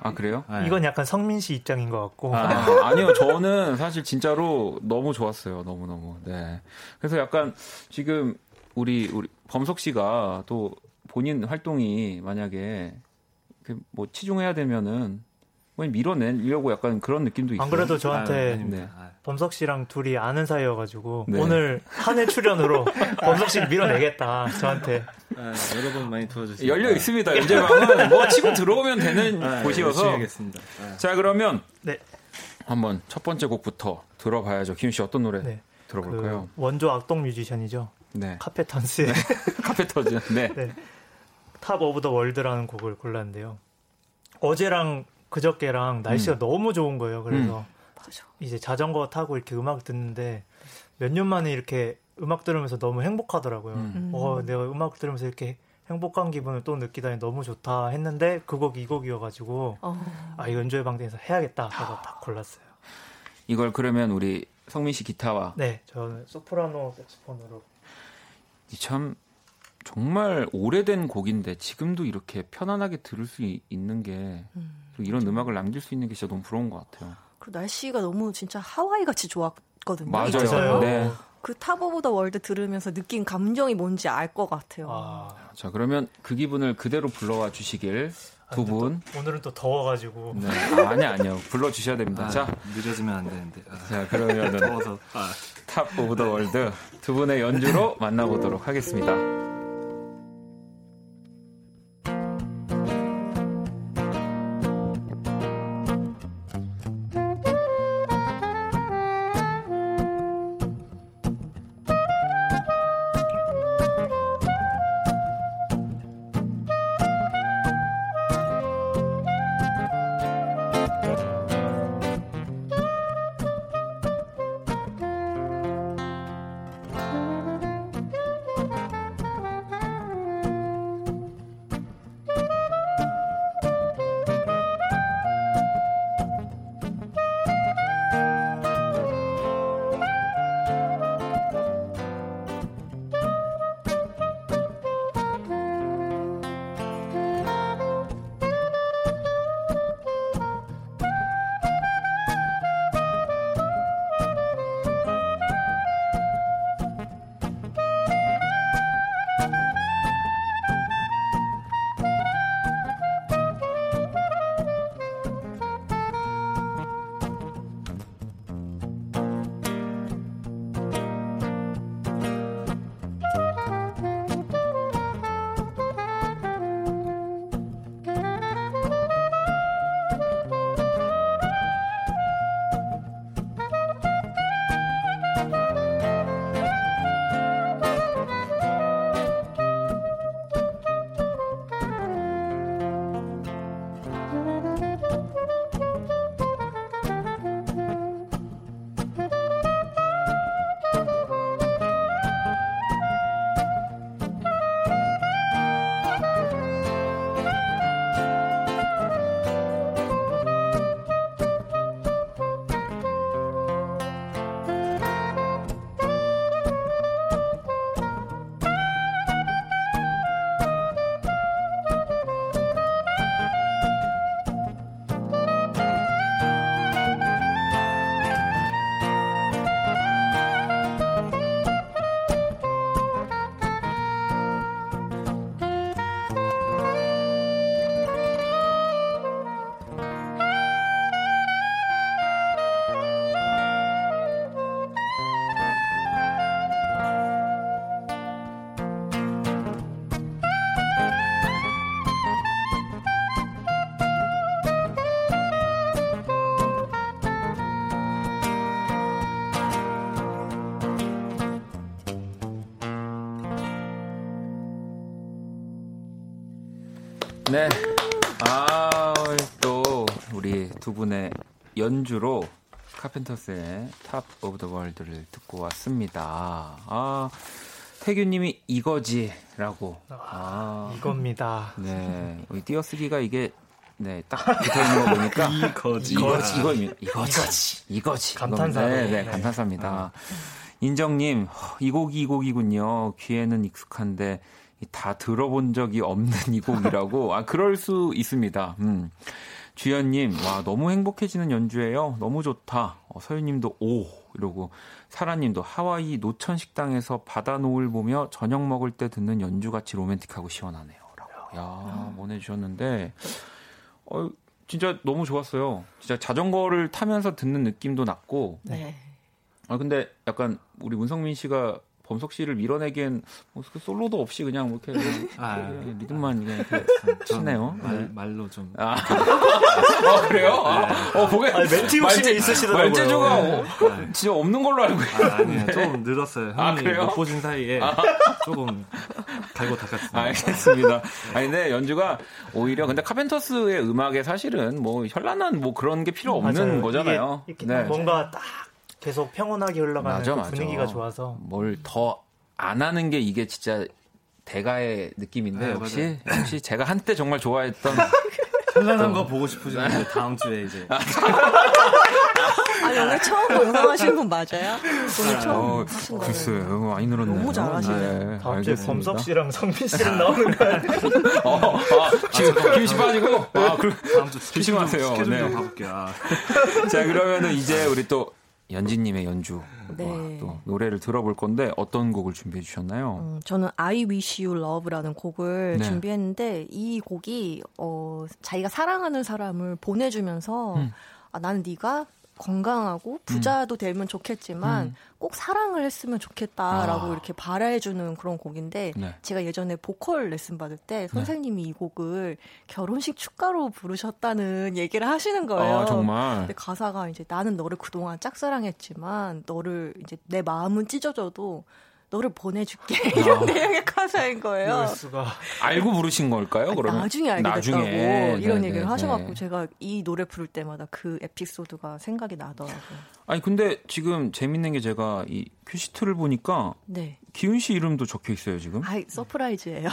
아 그래요? 네. 이건 약간 성민 씨 입장인 것 같고. 아, (laughs) 아니요, 저는 사실 진짜로 너무 좋았어요. 너무 너무. 네. 그래서 약간 지금 우리 우리 범석 씨가 또 본인 활동이 만약에 그뭐 치중해야 되면은 밀어내려고 약간 그런 느낌도 있어요. 안 그래도 저한테 아, 네. 범석 씨랑 둘이 아는 사이여가지고 네. 오늘 한 해 출연으로 (laughs) 범석 씨를 밀어내겠다 저한테. 아, 여러분 많이 도와주세요. 열려 있습니다. 연재방은 뭐 치고 들어오면 되는 아, 곳이어서. 자 그러면 네. 한번 첫 번째 곡부터 들어봐야죠. 김씨 어떤 노래 네. 들어볼까요? 그 원조 악동 뮤지션이죠. 네. 카페턴스의 네. (laughs) 카펜터즈. 네. 네. Top of the World라는 곡을 골랐는데요. 어제랑 그저께랑 날씨가 음. 너무 좋은 거예요. 그래서 음. 이제 자전거 타고 이렇게 음악 듣는데 몇 년 만에 이렇게 음악 들으면서 너무 행복하더라고요. 음. 어, 내가 음악 들으면서 이렇게 행복한 기분을 또 느끼다니 너무 좋다 했는데 그 곡 이 곡이어가지고 어. 아 연주의 방에서 해야겠다 하고 딱 골랐어요. 이걸 그러면 우리 성민 씨 기타와 네 저는 소프라노 색소폰으로 참 정말 오래된 곡인데 지금도 이렇게 편안하게 들을 수 있는 게 음, 이런 그렇죠. 음악을 남길 수 있는 게 진짜 너무 부러운 것 같아요. 그 날씨가 너무 진짜 하와이 같이 좋았거든요. 맞아요. 네. 그 Top of the World 들으면서 느낀 감정이 뭔지 알 것 같아요. 아. 자, 그러면 그 기분을 그대로 불러와 주시길 두 아, 분. 또, 오늘은 또 더워가지고. 네. 아, 아니, 아니요. 불러 주셔야 됩니다. 아, 자. 늦어지면 안 되는데. 아. 자, 그러면은. 더워서. Top of the World 두 분의 연주로 만나보도록 하겠습니다. 연주로 카펜터스의 Top of the World를 듣고 왔습니다. 아, 태규님이 이거지라고. 아, 이겁니다. 네. 우리 띄어쓰기가 이게 네, 딱 붙어 있는 거 보니까 이거지. 이거지. 이거, 이거지. 이거지. 감탄사. 네, 네, 감탄사입니다. 아. 인정님, 이 곡이 이 곡이군요. 귀에는 익숙한데 다 들어본 적이 없는 이 곡이라고. 아, 그럴 수 있습니다. 음. 주연님, 와, 너무 행복해지는 연주예요. 너무 좋다. 어, 서유님도, 오, 이러고. 사라님도 하와이 노천 식당에서 바다 노을 보며 저녁 먹을 때 듣는 연주같이 로맨틱하고 시원하네요. 라고. 야, 보내주셨는데, 어, 진짜 너무 좋았어요. 진짜 자전거를 타면서 듣는 느낌도 났고. 네. 아, 근데 약간 우리 문성민 씨가 범석 씨를 밀어내기엔 뭐그 솔로도 없이 그냥 뭐 이렇게 (laughs) 아, 리듬만 그냥 이렇게 치네요. 말, 네. 말로 좀. 아, (laughs) 아 그래요? 네. 어, 보게 아니, 멘트 욕심이 있으시더라고요. 네. 어, 진짜 없는 걸로 알고 있는데. 아, 아니요. 좀 늘었어요. 형님 아, 그래요? 못 보신 사이에 아. 조금 갈고 닦았습니다. 알겠습니다. 아니, 근데 연주가 오히려 근데 카펜터스의 음악에 사실은 뭐 현란한 뭐 그런 게 필요 없는 맞아요. 거잖아요. 이게, 네. 뭔가 딱 계속 평온하게 흘러가는 맞아, 그 맞아. 분위기가 좋아서 뭘 더 안 하는 게 이게 진짜 대가의 느낌인데 네, 역시 맞아요. 역시 제가 한때 정말 좋아했던 (laughs) 현란한 거 보고 싶으시는데 다음 주에 이제 아, 오늘 처음 영상 하시는 분 맞아요? 오늘 처음 어, 하신 거예요. 글쎄요, 많이 늘었네요. 너무 잘하시네요. 네, 다음 주에 범석 씨랑 성민 씨랑 나오는 거 아니에요? (laughs) 어, 아, 지금 김씨 빠지고, 아, 그, 다음 주 조심하세요. 스케줄 좀 네. 가볼게요. 아. (laughs) 자, 그러면은 이제 우리 또 연진님의 연주 네. 또 노래를 들어볼 건데 어떤 곡을 준비해 주셨나요? 음, 저는 I Wish You Love라는 곡을 네. 준비했는데 이 곡이 어, 자기가 사랑하는 사람을 보내주면서 음. 아, 나는 네가 건강하고 부자도 음. 되면 좋겠지만 음. 꼭 사랑을 했으면 좋겠다라고 아. 이렇게 바라해주는 그런 곡인데 네. 제가 예전에 보컬 레슨 받을 때 네. 선생님이 네. 이 곡을 결혼식 축가로 부르셨다는 얘기를 하시는 거예요. 아, 정말. 근데 가사가 이제 나는 너를 그동안 짝사랑했지만 너를 이제 내 마음은 찢어져도 너를 보내줄게 이런 아. (laughs) 내용의 가사인 거예요. 수가. 알고 부르신 걸까요? 아니, 그러면 나중에 알게 나중에. 됐다고 이런 네네, 얘기를 하셔갖고 네. 제가 이 노래 부를 때마다 그 에피소드가 생각이 나더라고요. 아니 근데 지금 재밌는 게 제가 이 큐시트를 보니까 네. 기훈 씨 이름도 적혀 있어요 지금. 아 surprise예요.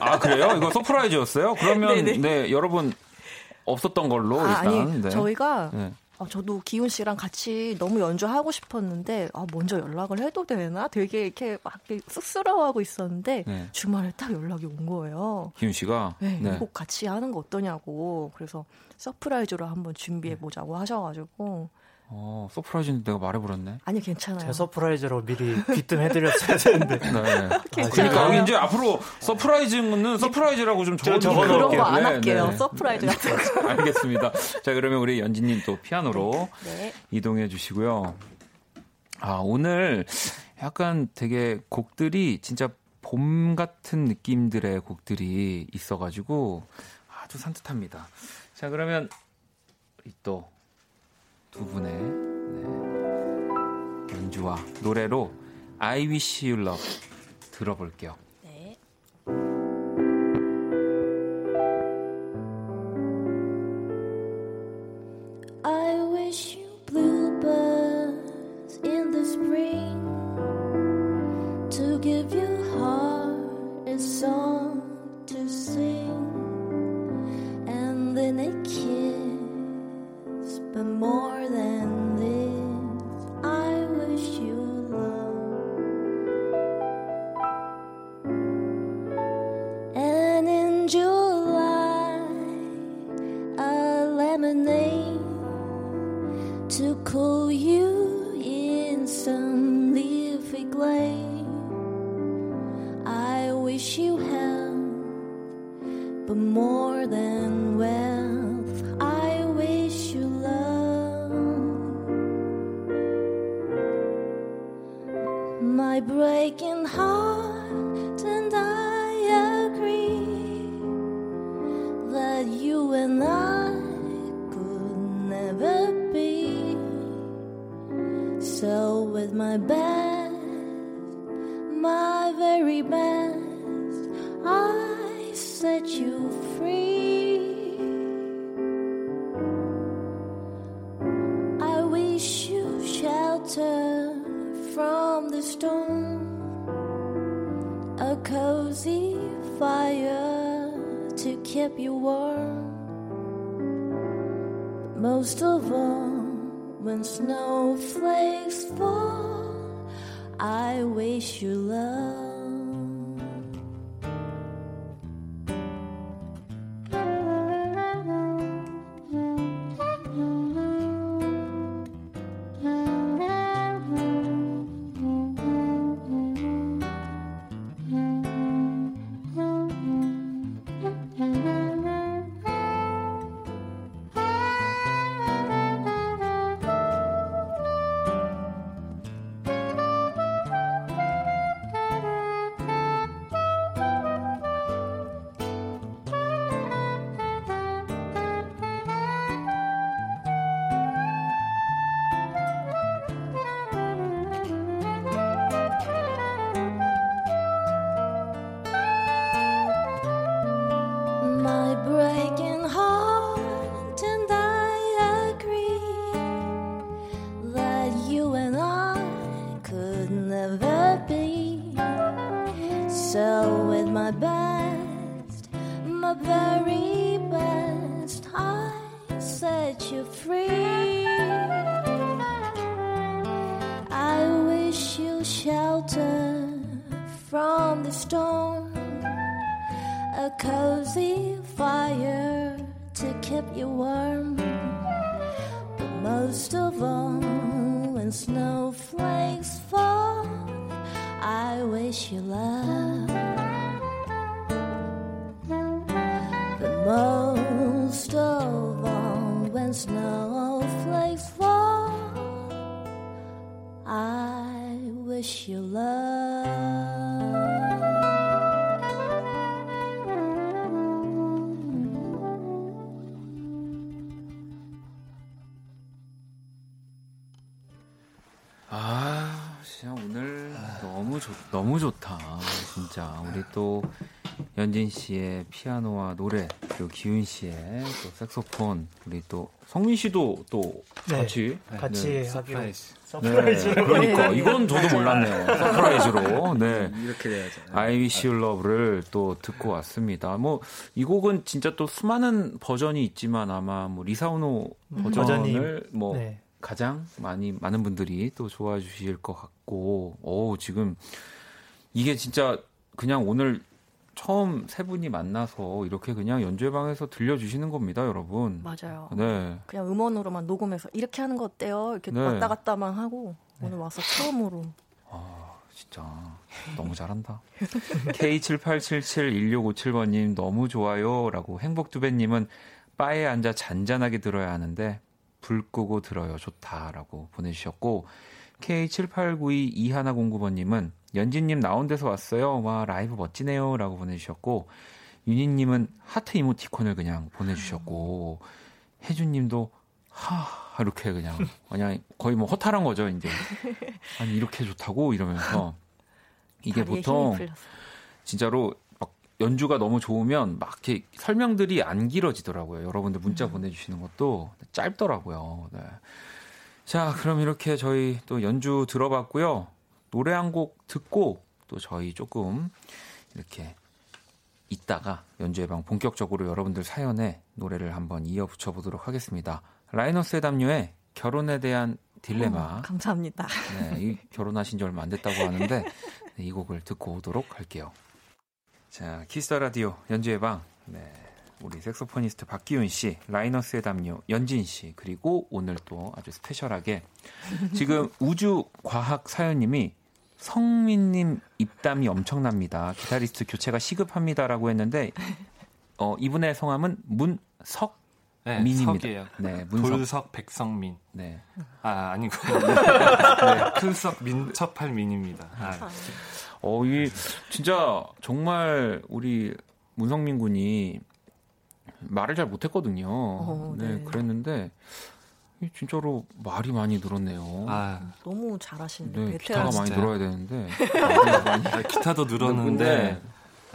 아 그래요? 이거 surprise였어요? (laughs) 그러면 네네. 네 여러분 없었던 걸로 아, 일단. 아니 네. 저희가 네. 아, 저도 기훈 씨랑 같이 너무 연주하고 싶었는데 아, 먼저 연락을 해도 되나? 되게 이렇게 막 쑥스러워하고 있었는데 네. 주말에 딱 연락이 온 거예요. 기훈 씨가 네, 네. 꼭 같이 하는 거 어떠냐고. 그래서 surprise로 한번 준비해 보자고 하셔 가지고 어, surprise인데 내가 말해버렸네. 아니, 괜찮아요. 제 surprise로 미리 귀띔해드렸어야 되는데. 네. (laughs) 아, 그러니까 여기 이제 앞으로 surprise는 surprise라고 좀 적어놓을게요. 그런 거 안 할게요. 네. surprise 같은 거. (laughs) 알겠습니다. 자, 그러면 우리 연진님 또 피아노로 네. 이동해 주시고요. 아, 오늘 약간 되게 곡들이 진짜 봄 같은 느낌들의 곡들이 있어가지고 아주 산뜻합니다. 자, 그러면 또 두 분의 네, 연주와 노래로 I Wish You Love 들어볼게요. snowflakes fall, I wish you love. Keep you warm. But most of all, when snowflakes fall, I wish you love. But most of all, when snowflakes fall, I wish you love. 너무 좋다. 진짜. 우리 또 연진 씨의 피아노와 노래 그리고 기훈 씨의 또 색소폰 우리 또 성민 씨도 또 네, 같이 같이 네. surprise. surprise 네, 그러니까. 이건 저도 몰랐네요. surprise로. 네. 이렇게 돼야죠. I Wish You Love를 또 듣고 왔습니다. 뭐 이 곡은 진짜 또 수많은 버전이 있지만 아마 뭐 리사 오노 음. 버전을 뭐 네. 가장 많이 많은 분들이 또 좋아해 주실 것 같고 오 지금 이게 진짜 그냥 오늘 처음 세 분이 만나서 이렇게 그냥 연주회 방에서 들려주시는 겁니다, 여러분. 맞아요. 네. 그냥 음원으로만 녹음해서 이렇게 하는 거 어때요? 이렇게 네. 왔다 갔다만 하고 네. 오늘 와서 처음으로. 아, 진짜 너무 잘한다. (laughs) K78771657번님 너무 좋아요라고 행복두배님은 바에 앉아 잔잔하게 들어야 하는데 불 끄고 들어요. 좋다라고 보내주셨고 K7892 2109번님은 연진님 나온 데서 왔어요. 와 라이브 멋지네요. 라고 보내주셨고 윤희님은 하트 이모티콘을 그냥 보내주셨고 혜준님도 하 이렇게 그냥 그냥 거의 뭐 허탈한 거죠 이제 아니 이렇게 좋다고 이러면서 이게 보통 진짜로 연주가 너무 좋으면 막 이렇게 설명들이 안 길어지더라고요. 여러분들 문자 음. 보내주시는 것도 짧더라고요. 네. 자, 그럼 이렇게 저희 또 연주 들어봤고요. 노래 한 곡 듣고 또 저희 조금 이렇게 있다가 연주의 방 본격적으로 여러분들 사연에 노래를 한번 이어 붙여 보도록 하겠습니다. 라이너스의 담요의 결혼에 대한 딜레마. 어, 감사합니다. 네, 이 결혼하신 지 얼마 안 됐다고 하는데 네, 이 곡을 듣고 오도록 할게요. 자, Kiss the Radio 연주의 방. 네. 우리 saxophonist 박기훈 씨, 라이너스의 담요 연진 씨, 그리고 오늘 또 아주 special하게 지금 우주 과학 사연님이 성민님 입담이 엄청납니다. 기타리스트 교체가 시급합니다라고 했는데 어, 이분의 성함은 문석 네, 민입니다. 석이에요. 네, 문석. 불석 백성민. 네. 아, 아니고. 네, 큰석 민첩할 민입니다. 아. 어, 이 진짜 정말 우리 문성민 군이 말을 잘 못했거든요. 어, 네. 네. 그랬는데 진짜로 말이 많이 늘었네요. 아, 너무 잘하시는데 네, 기타가 많이 늘어야 되는데 많이 (laughs) 아, 기타도 늘었는데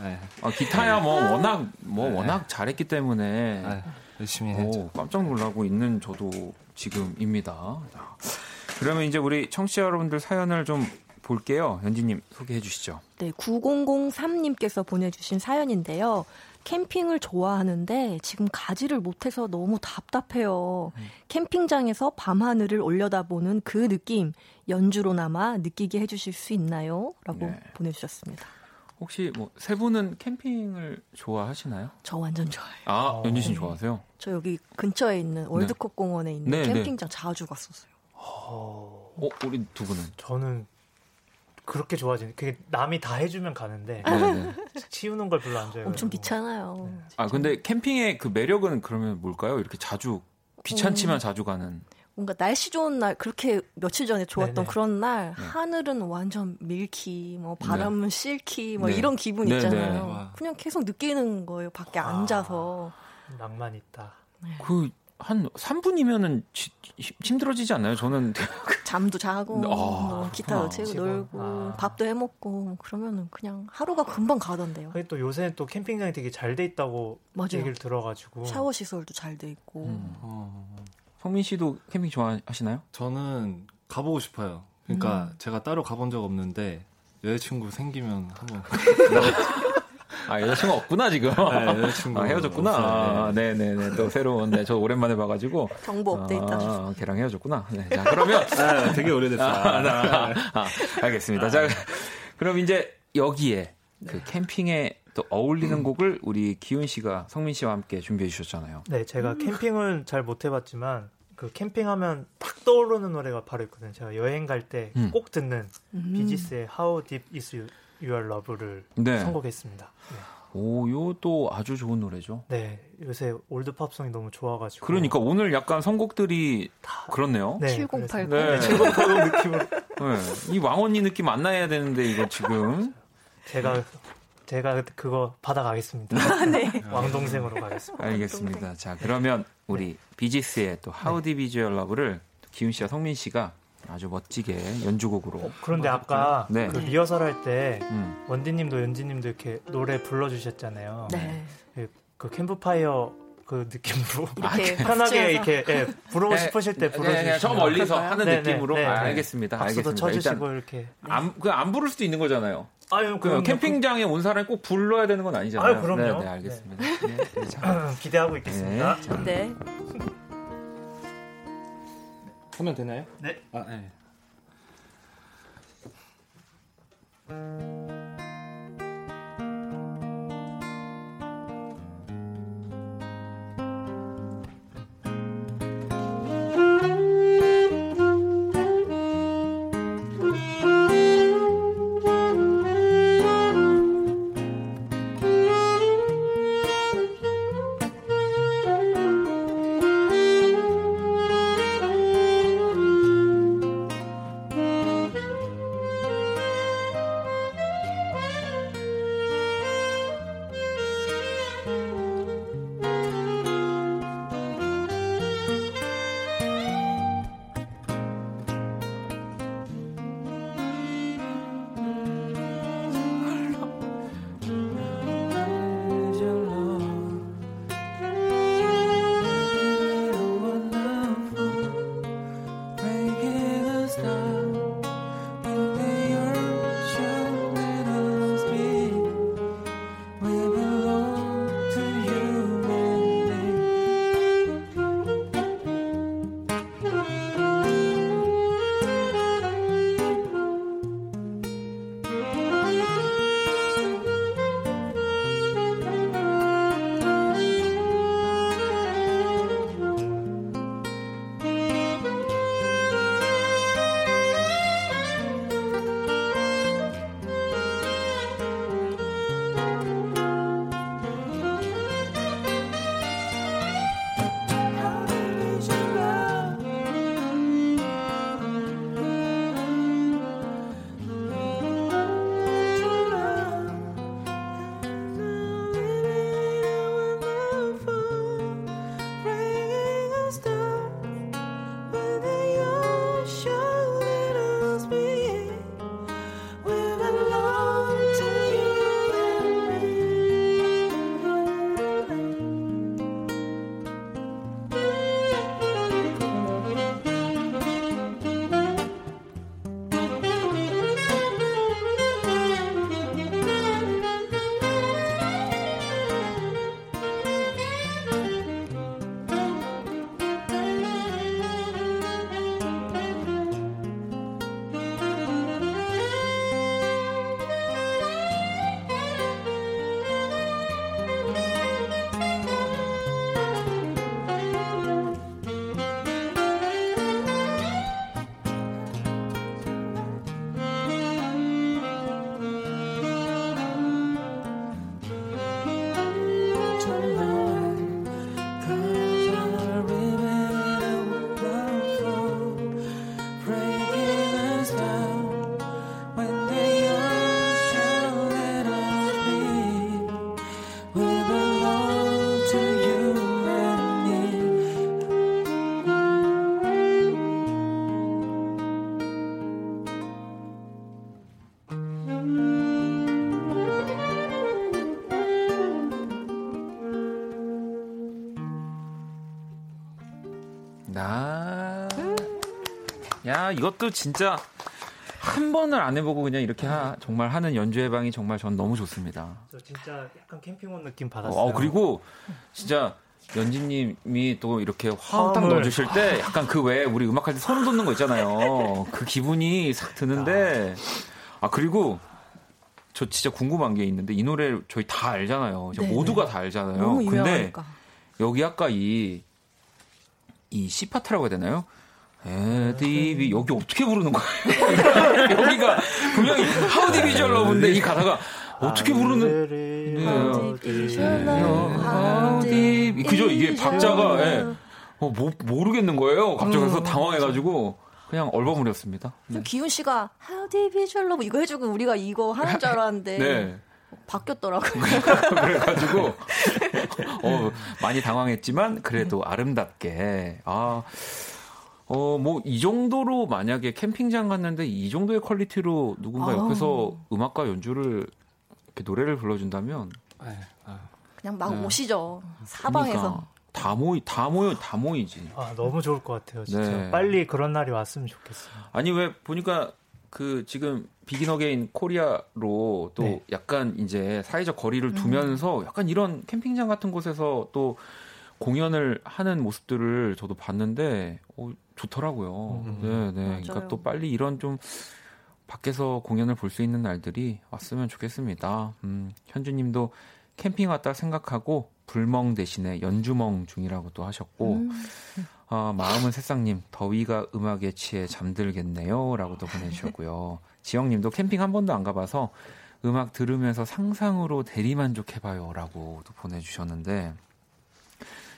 네. 아, 기타야 뭐 워낙 뭐 네. 워낙 잘했기 때문에 아, 열심히 했죠. 오, 깜짝 놀라고 있는 저도 지금입니다. 그러면 이제 우리 청취자 여러분들 사연을 좀 볼게요. 현지님 소개해 주시죠. 네, 9003님께서 보내주신 사연인데요. 캠핑을 좋아하는데 지금 가지를 못해서 너무 답답해요. 음. 캠핑장에서 밤하늘을 올려다보는 그 느낌 연주로나마 느끼게 해주실 수 있나요? 라고 네. 보내주셨습니다. 혹시 뭐 세 분은 캠핑을 좋아하시나요? 저 완전 좋아해요. 아, 연주 씨 좋아하세요? 저 여기 근처에 있는 월드컵 네. 공원에 있는 네, 네. 캠핑장 자주 갔었어요. 어, 우리 두 분은? 저는 그렇게 좋아지는 그게 남이 다 해주면 가는데 네, 네. 치우는 걸 별로 안 좋아해요. 엄청 귀찮아요. 네. 아 근데 캠핑의 그 매력은 그러면 뭘까요? 이렇게 자주 귀찮지만 음, 자주 가는. 뭔가 날씨 좋은 날 그렇게 며칠 전에 좋았던 네네. 그런 날 네. 하늘은 완전 밀키, 뭐 바람은 네. 실키, 뭐 네. 이런 기분 있잖아요. 그냥 계속 느끼는 거예요. 밖에 와, 앉아서. 낭만 있다. 그 한 3분이면은 지, 힘들어지지 않나요? 저는 (laughs) 잠도 자고 아, 뭐 기타도 치고 놀고 아. 밥도 해 먹고 뭐 그러면은 그냥 하루가 금방 가던데요. 또 요새 또 캠핑장이 되게 잘 돼 있다고 맞아요. 얘기를 들어가지고 샤워 시설도 잘 돼 있고. 음. 어. 성민 씨도 캠핑 좋아하시나요? 저는 가보고 싶어요. 그러니까 음. 제가 따로 가본 적 없는데 여자친구 생기면 한번 (laughs) 아, 여자친구 없구나, 지금. 네, 여자친구. 아, 헤어졌구나. 네. 네네네. 또 새로운, 네, 저 오랜만에 봐가지고. 정보 업데이트 아. 걔랑 헤어졌구나. 네. 자, 그러면. (laughs) 네, 되게 오래됐어. 아, 아, 아, 알겠습니다. 자, 그럼 이제 여기에 그 캠핑에 또 어울리는 곡을 우리 기훈 씨가 성민 씨와 함께 준비해 주셨잖아요. 네, 제가 캠핑은 잘 못 해봤지만 그 캠핑하면 딱 떠오르는 노래가 바로 있거든요. 제가 여행 갈 때 꼭 음. 듣는 음. 비지스의 How Deep Is Your Love를 네. 선곡했습니다. 네. 오, 요 또 아주 좋은 노래죠. 네, 요새 old 팝송이 너무 좋아가지고. 그러니까 오늘 약간 선곡들이 다 그렇네요. 네, 7080. 네. 7080 느낌으로. 네, 이 왕언니 느낌 안 나야 되는데 이거 지금. 제가 제가 그거 받아가겠습니다. 아, 네. 왕동생으로 가겠습니다. 알겠습니다. 자, 그러면 우리 비지스의 또 How Deep Is Your Love를 기훈 씨와 성민 씨가 아주 멋지게 연주곡으로. 어, 그런데 아까 네. 그 리허설 할 때 음. 원디님도 연진님도 이렇게 노래 불러주셨잖아요. 네. 그, 그 캠프파이어 그 느낌으로 이렇게 (laughs) 편하게 이렇게 예, 부르고 네, 싶으실 때 부르시면 네, 저 멀리서 하는 네, 느낌으로 네, 아, 알겠습니다. 박수도 알겠습니다. 쳐주시고 이렇게 안, 그안 부를 수도 있는 거잖아요. 아유, 그 캠핑장에 온 사람이 꼭 불러야 되는 건 아니잖아요. 아유, 그럼요. 네, 네 알겠습니다. 네. 네, (laughs) 기대하고 있겠습니다. 네. 네. 하면 되나요? 네. 아, 네. 이것도 진짜 한 번을 안 해보고 그냥 이렇게 하, 정말 하는 연주 해방이 정말 전 너무 좋습니다. 저 진짜 약간 캠핑 온 느낌 받았어요. 어, 그리고 진짜 연진님이 또 이렇게 화음 딱 넣어주실 때 약간 그 외에 우리 음악할 때 소름 돋는 거 있잖아요. 그 기분이 싹 드는데 아 그리고 저 진짜 궁금한 게 있는데 이 노래 저희 다 알잖아요. 네. 모두가 다 알잖아요. 너무 유명하니까. 근데 여기 아까 이이 C 파트라고 해야 되나요? 에디비 여기 어떻게 부르는 거예요? (laughs) 여기가 분명히 Your Love인데 이 가사가 어떻게 부르는 네. 그죠 이게 박자가 예. 어, 뭐, 모르겠는 거예요. 갑자기 그래서 음, 당황해가지고 그냥 얼버무렸습니다. 네. 기훈 씨가 Is Your Love 이거 해주고 우리가 이거 하는 줄 알았는데 네. 바뀌었더라고요. (laughs) 그래가지고 어, 많이 당황했지만 그래도 아름답게 아. 어, 뭐, 이 정도로 만약에 캠핑장 갔는데 이 정도의 quality로 누군가 아. 옆에서 음악과 연주를 이렇게 노래를 불러준다면 네. 그냥 막 네. 오시죠 사방에서 그러니까. 다 모이 다 모여 다 모이지. 아 너무 좋을 것 같아요. 진짜 네. 빨리 그런 날이 왔으면 좋겠어요. 아니 왜 보니까 그 지금 Begin Again Korea로 또 네. 약간 이제 사회적 거리를 음. 두면서 음. 약간 이런 캠핑장 같은 곳에서 또 공연을 하는 모습들을 저도 봤는데 어, 좋더라고요. 음. 네, 네. 맞아요. 그러니까 또 빨리 이런 좀 밖에서 공연을 볼 수 있는 날들이 왔으면 좋겠습니다. 음, 현주님도 캠핑 왔다 생각하고 불멍 대신에 연주멍 중이라고 또 하셨고 음. 어, 마음은 새싹님 더위가 음악에 취해 잠들겠네요라고도 보내주셨고요. (laughs) 지영님도 캠핑 한 번도 안 가봐서 음악 들으면서 상상으로 대리만족해봐요라고도 보내주셨는데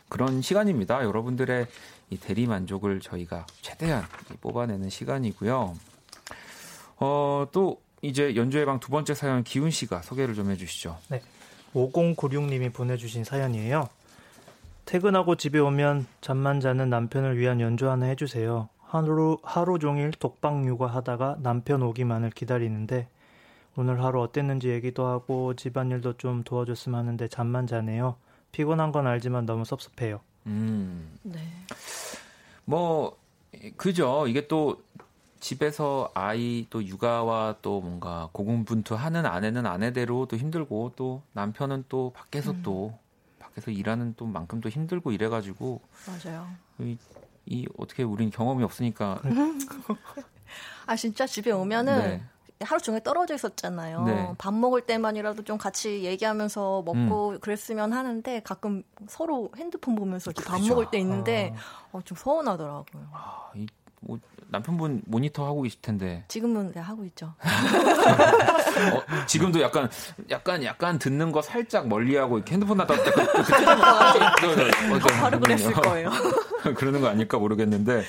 그런 시간입니다. 여러분들의 이 대리 만족을 저희가 최대한 뽑아내는 시간이고요. 어, 또 이제 연주회 방두 번째 사연 기훈 씨가 소개를 좀 해주시죠. 네. 5096님이 보내주신 사연이에요. 퇴근하고 집에 오면 잠만 자는 남편을 위한 연주 하나 해주세요. 하루, 하루 종일 독방 육아하다가 남편 오기만을 기다리는데 오늘 하루 어땠는지 얘기도 하고 집안일도 좀 도와줬으면 하는데 잠만 자네요. 피곤한 건 알지만 너무 섭섭해요. 음. 네. 뭐, 그죠. 이게 또 집에서 아이 또 육아와 또 뭔가 고군분투하는 아내는 아내대로 또 힘들고 또 남편은 또 밖에서 음. 또 밖에서 일하는 또 만큼 또 힘들고 이래가지고 맞아요. 이, 이 어떻게 우린 경험이 없으니까 (laughs) 아 진짜 집에 오면은 네. 하루 종일 떨어져 있었잖아요. 네. 밥 먹을 때만이라도 좀 같이 얘기하면서 먹고 음. 그랬으면 하는데 가끔 서로 핸드폰 보면서 밥 먹을 때 있는데 아. 어, 좀 서운하더라고요. 아, 이, 뭐 남편분 모니터 하고 계실 텐데. 지금은 네, 하고 있죠. (laughs) 어, 지금도 약간 약간 약간 듣는 거 살짝 멀리하고 이렇게 핸드폰 나다 약간 어, 바로 그랬을 거예요. (laughs) 그러는 거 아닐까 모르겠는데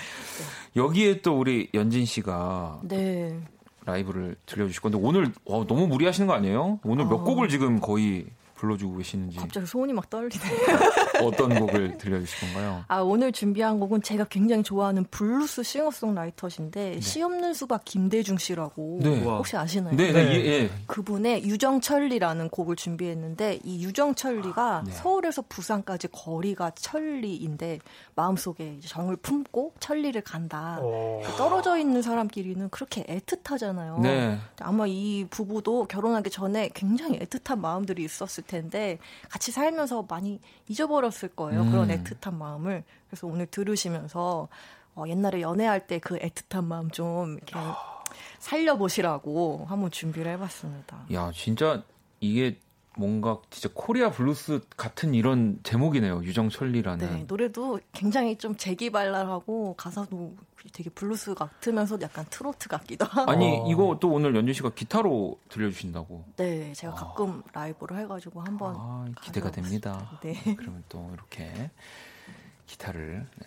여기에 또 우리 연진 씨가 네. 라이브를 들려주실 건데 오늘 와, 너무 무리하시는 거 아니에요? 오늘 몇 어... 곡을 지금 거의 불러주고 계시는지. 갑자기 소원이 막 떨리네. (laughs) 어떤 곡을 들려주실 건가요? 아, 오늘 준비한 곡은 제가 굉장히 좋아하는 블루스 싱어송라이터신데, 네. 씨 없는 수박 김대중 씨라고. 네. 혹시 아시나요? 네, 네, 네. 예, 그분의 유정천리라는 곡을 준비했는데, 이 유정천리가 네. 서울에서 부산까지 거리가 천리인데, 마음속에 정을 품고 천리를 간다. 오. 떨어져 있는 사람끼리는 그렇게 애틋하잖아요. 네. 아마 이 부부도 결혼하기 전에 굉장히 애틋한 마음들이 있었을 텐데 같이 살면서 많이 잊어버렸을 거예요. 음. 그런 애틋한 마음을. 그래서 오늘 들으시면서 어, 옛날에 연애할 때 그 애틋한 마음 좀 이렇게 살려보시라고 한번 준비를 해봤습니다. 야, 진짜 이게 뭔가 진짜 코리아 블루스 같은 이런 제목이네요. 유정천리라는. 네, 노래도 굉장히 좀 재기발랄하고 가사도 되게 블루스 같으면서 약간 트로트 같기도 하고. 아니, 이거 또 오늘 연준 씨가 기타로 들려주신다고. 네, 제가 아. 가끔 라이브를 해가지고 한번. 아, 기대가 됩니다. 네. 그러면 또 이렇게 기타를. 네.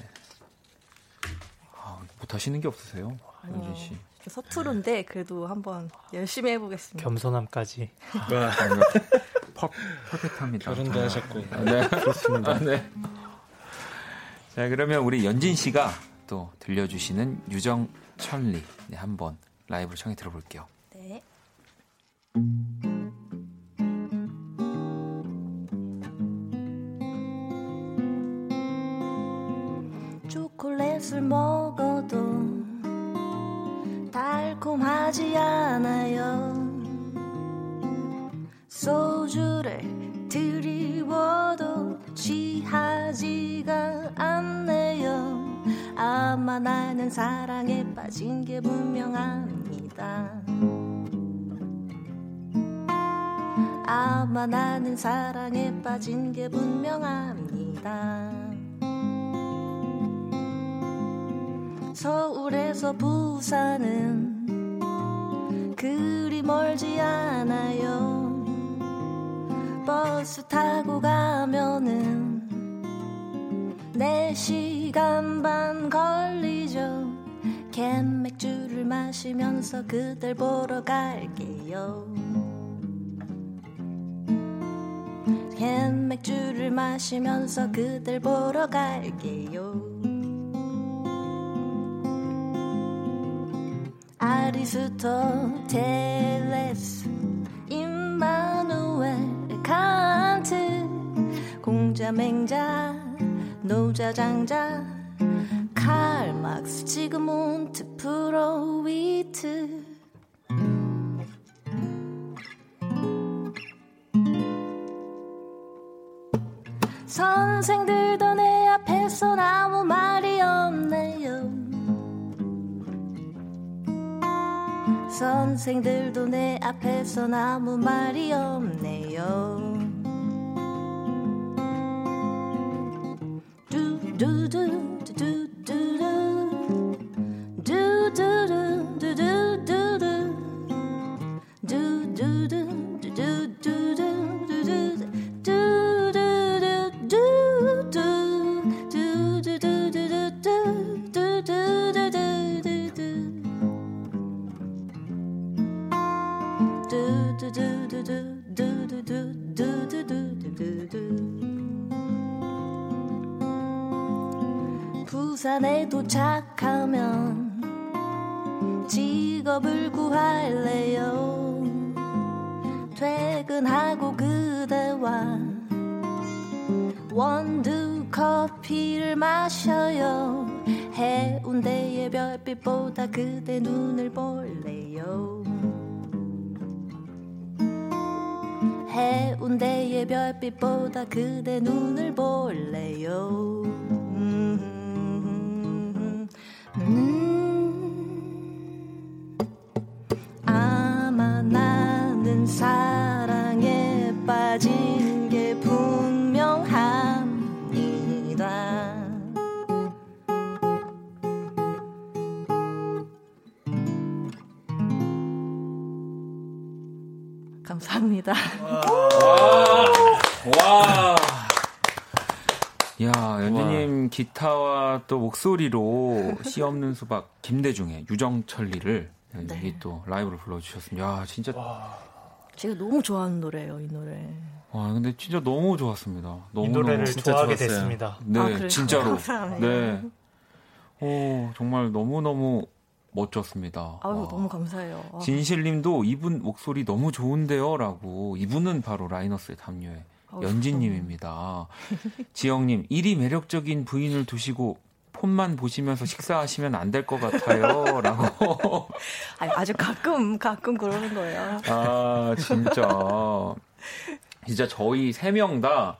아, 못하시는 게 없으세요? 연준 씨. 서투른데 그래도 한번 열심히 해보겠습니다. 겸손함까지. 퍼, 퍼펙트합니다. 결혼도 하셨고. 네, 그렇습니다. 아, 네. 자, 그러면 우리 연진 씨가 또 들려주시는 유정 천리 네, 한번 라이브로 청해 들어볼게요. 네. 초콜릿을 먹어도 달콤 위험하지 않아요. 소주를 드리워도 취하지가 않네요. 아마 나는 사랑에 빠진 게 분명합니다. 아마 나는 사랑에 빠진 게 분명합니다. 서울에서 부산은 그리 멀지 않아요. 버스 타고 가면은 4시간 반 걸리죠. 캔맥주를 마시면서 그댈 보러 갈게요. 캔맥주를 마시면서 그댈 보러 갈게요. 아리스토텔레스 임마 누엘 칸트. 공자 맹자 노자 장자. 칼막스 지그몬트 프로위트. 선생들도 내 앞에서 아무 말이 선생들도 내 앞에서 아무 말이 없네요 두두두 두두두 두두두 두두두 두두두 두두두 부산에 도착하면 직업을 구할래요. 퇴근하고 그대와 원두 커피를 마셔요. 해운대의 별빛보다 그대 눈을 볼래요. 해운대의 별빛보다 그대 눈을 볼래요. 음, 아마 나는 사랑에 빠진 게 분명합니다. 감사합니다. 와. 야, 연주님 기타와 또 목소리로 (laughs) 씨 없는 수박 김대중의 유정철리를 네. 여기 또 라이브로 불러주셨습니다. 야, 진짜. 와. 제가 너무 좋아하는 노래예요, 이 노래. 와, 근데 진짜 너무 좋았습니다. 너무, 이 노래를 너무 좋아하게 좋았어요. 됐습니다. 네, 아, 진짜로. 감사합니다. 네. 오, 정말 너무너무 멋졌습니다. 아유, 와. 너무 감사해요. 와. 진실님도 이분 목소리 너무 좋은데요 라고 이분은 바로 라이너스의 담요의 연진님입니다. 지영님 일이 매력적인 부인을 두시고 폰만 보시면서 식사하시면 안 될 것 같아요.라고. (laughs) (laughs) 아니, 아주 가끔 가끔 그러는 거예요. 아 진짜 진짜 저희 세 명 다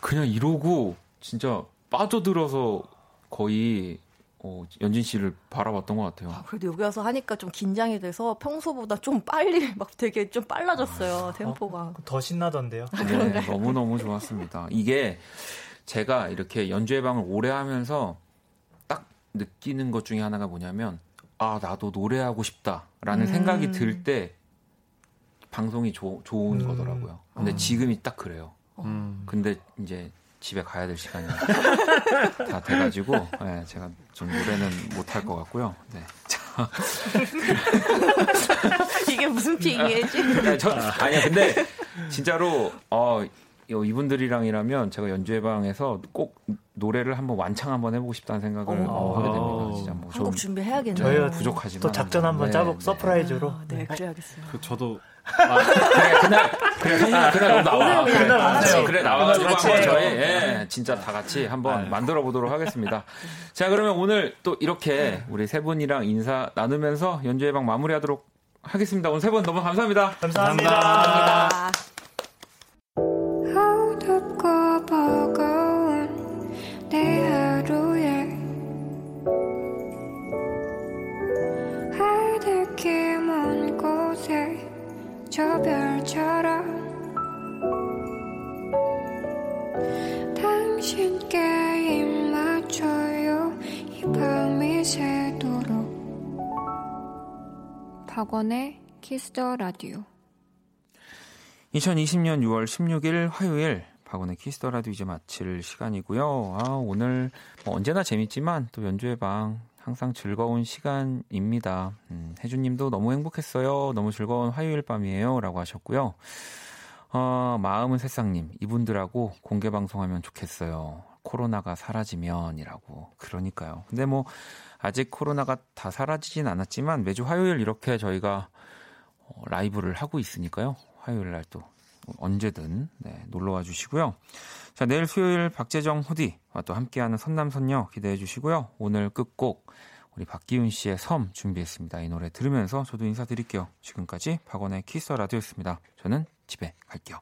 그냥 이러고 진짜 빠져들어서 거의 어, 연진 씨를 바라봤던 것 같아요. 아, 그래도 여기 와서 하니까 좀 긴장이 돼서 평소보다 좀 빨리 (laughs) 막 되게 좀 빨라졌어요 아, 템포가. 어, 더 신나던데요. 네, 너무 너무 좋았습니다. 이게 제가 이렇게 연주회 방을 오래 하면서 딱 느끼는 것 중에 하나가 뭐냐면 아 나도 노래하고 싶다라는 음. 생각이 들 때 방송이 조, 좋은 음. 거더라고요. 근데 음. 지금이 딱 그래요. 음. 근데 이제 집에 가야 될 시간이 다 돼가지고 네, 제가 좀 노래는 못할 것 같고요. 네. 이게 무슨 핑계지? 네, 저, 아니야 근데 진짜로 어 이분들이랑이라면 제가 연주회 방에서 꼭 노래를 한번 완창 한번 해보고 싶다는 생각을 어, 하게 됩니다. 진짜 뭐 한곡 준비해야겠네요. 저희 부족하지만 또 작전 한번 네, 짜고 네. surprise로. 아, 네, 그래야겠어요. 그 저도 아, (laughs) 그래 그날 그래 성민아 그날 나와. 그래, 그날 나와. 그래 나와가지고 한번 저희 예, 진짜 다 같이 한번 네. 만들어 보도록 하겠습니다. 자 그러면 오늘 또 이렇게 우리 세 분이랑 인사 나누면서 연주회 방 마무리하도록 하겠습니다. 오늘 세 분 너무 감사합니다. 감사합니다. 감사합니다. 저 별처럼 당신께 입 맞춰요. 이 밤이 새도록. 박원의 Kiss the Radio 2020년 6월 16일 화요일 박원의 Kiss the Radio 이제 마칠 시간이고요. 아, 오늘 뭐 언제나 재밌지만 또 연주회 방 항상 즐거운 시간입니다. 음, 혜주님도 너무 행복했어요. 너무 즐거운 화요일 밤이에요. 라고 하셨고요. 어, 마음은 새싹님, 이분들하고 공개 방송하면 좋겠어요. 코로나가 사라지면이라고. 그러니까요. 근데 뭐, 아직 코로나가 다 사라지진 않았지만 매주 화요일 이렇게 저희가 어, 라이브를 하고 있으니까요. 화요일 날 또 언제든 네, 놀러 와 주시고요. 자, 내일 수요일 박재정 후디와 또 함께하는 선남선녀 기대해 주시고요. 오늘 끝곡 우리 박기훈 씨의 섬 준비했습니다. 이 노래 들으면서 저도 인사드릴게요. 지금까지 박원의 키스 라디오였습니다. 저는 집에 갈게요.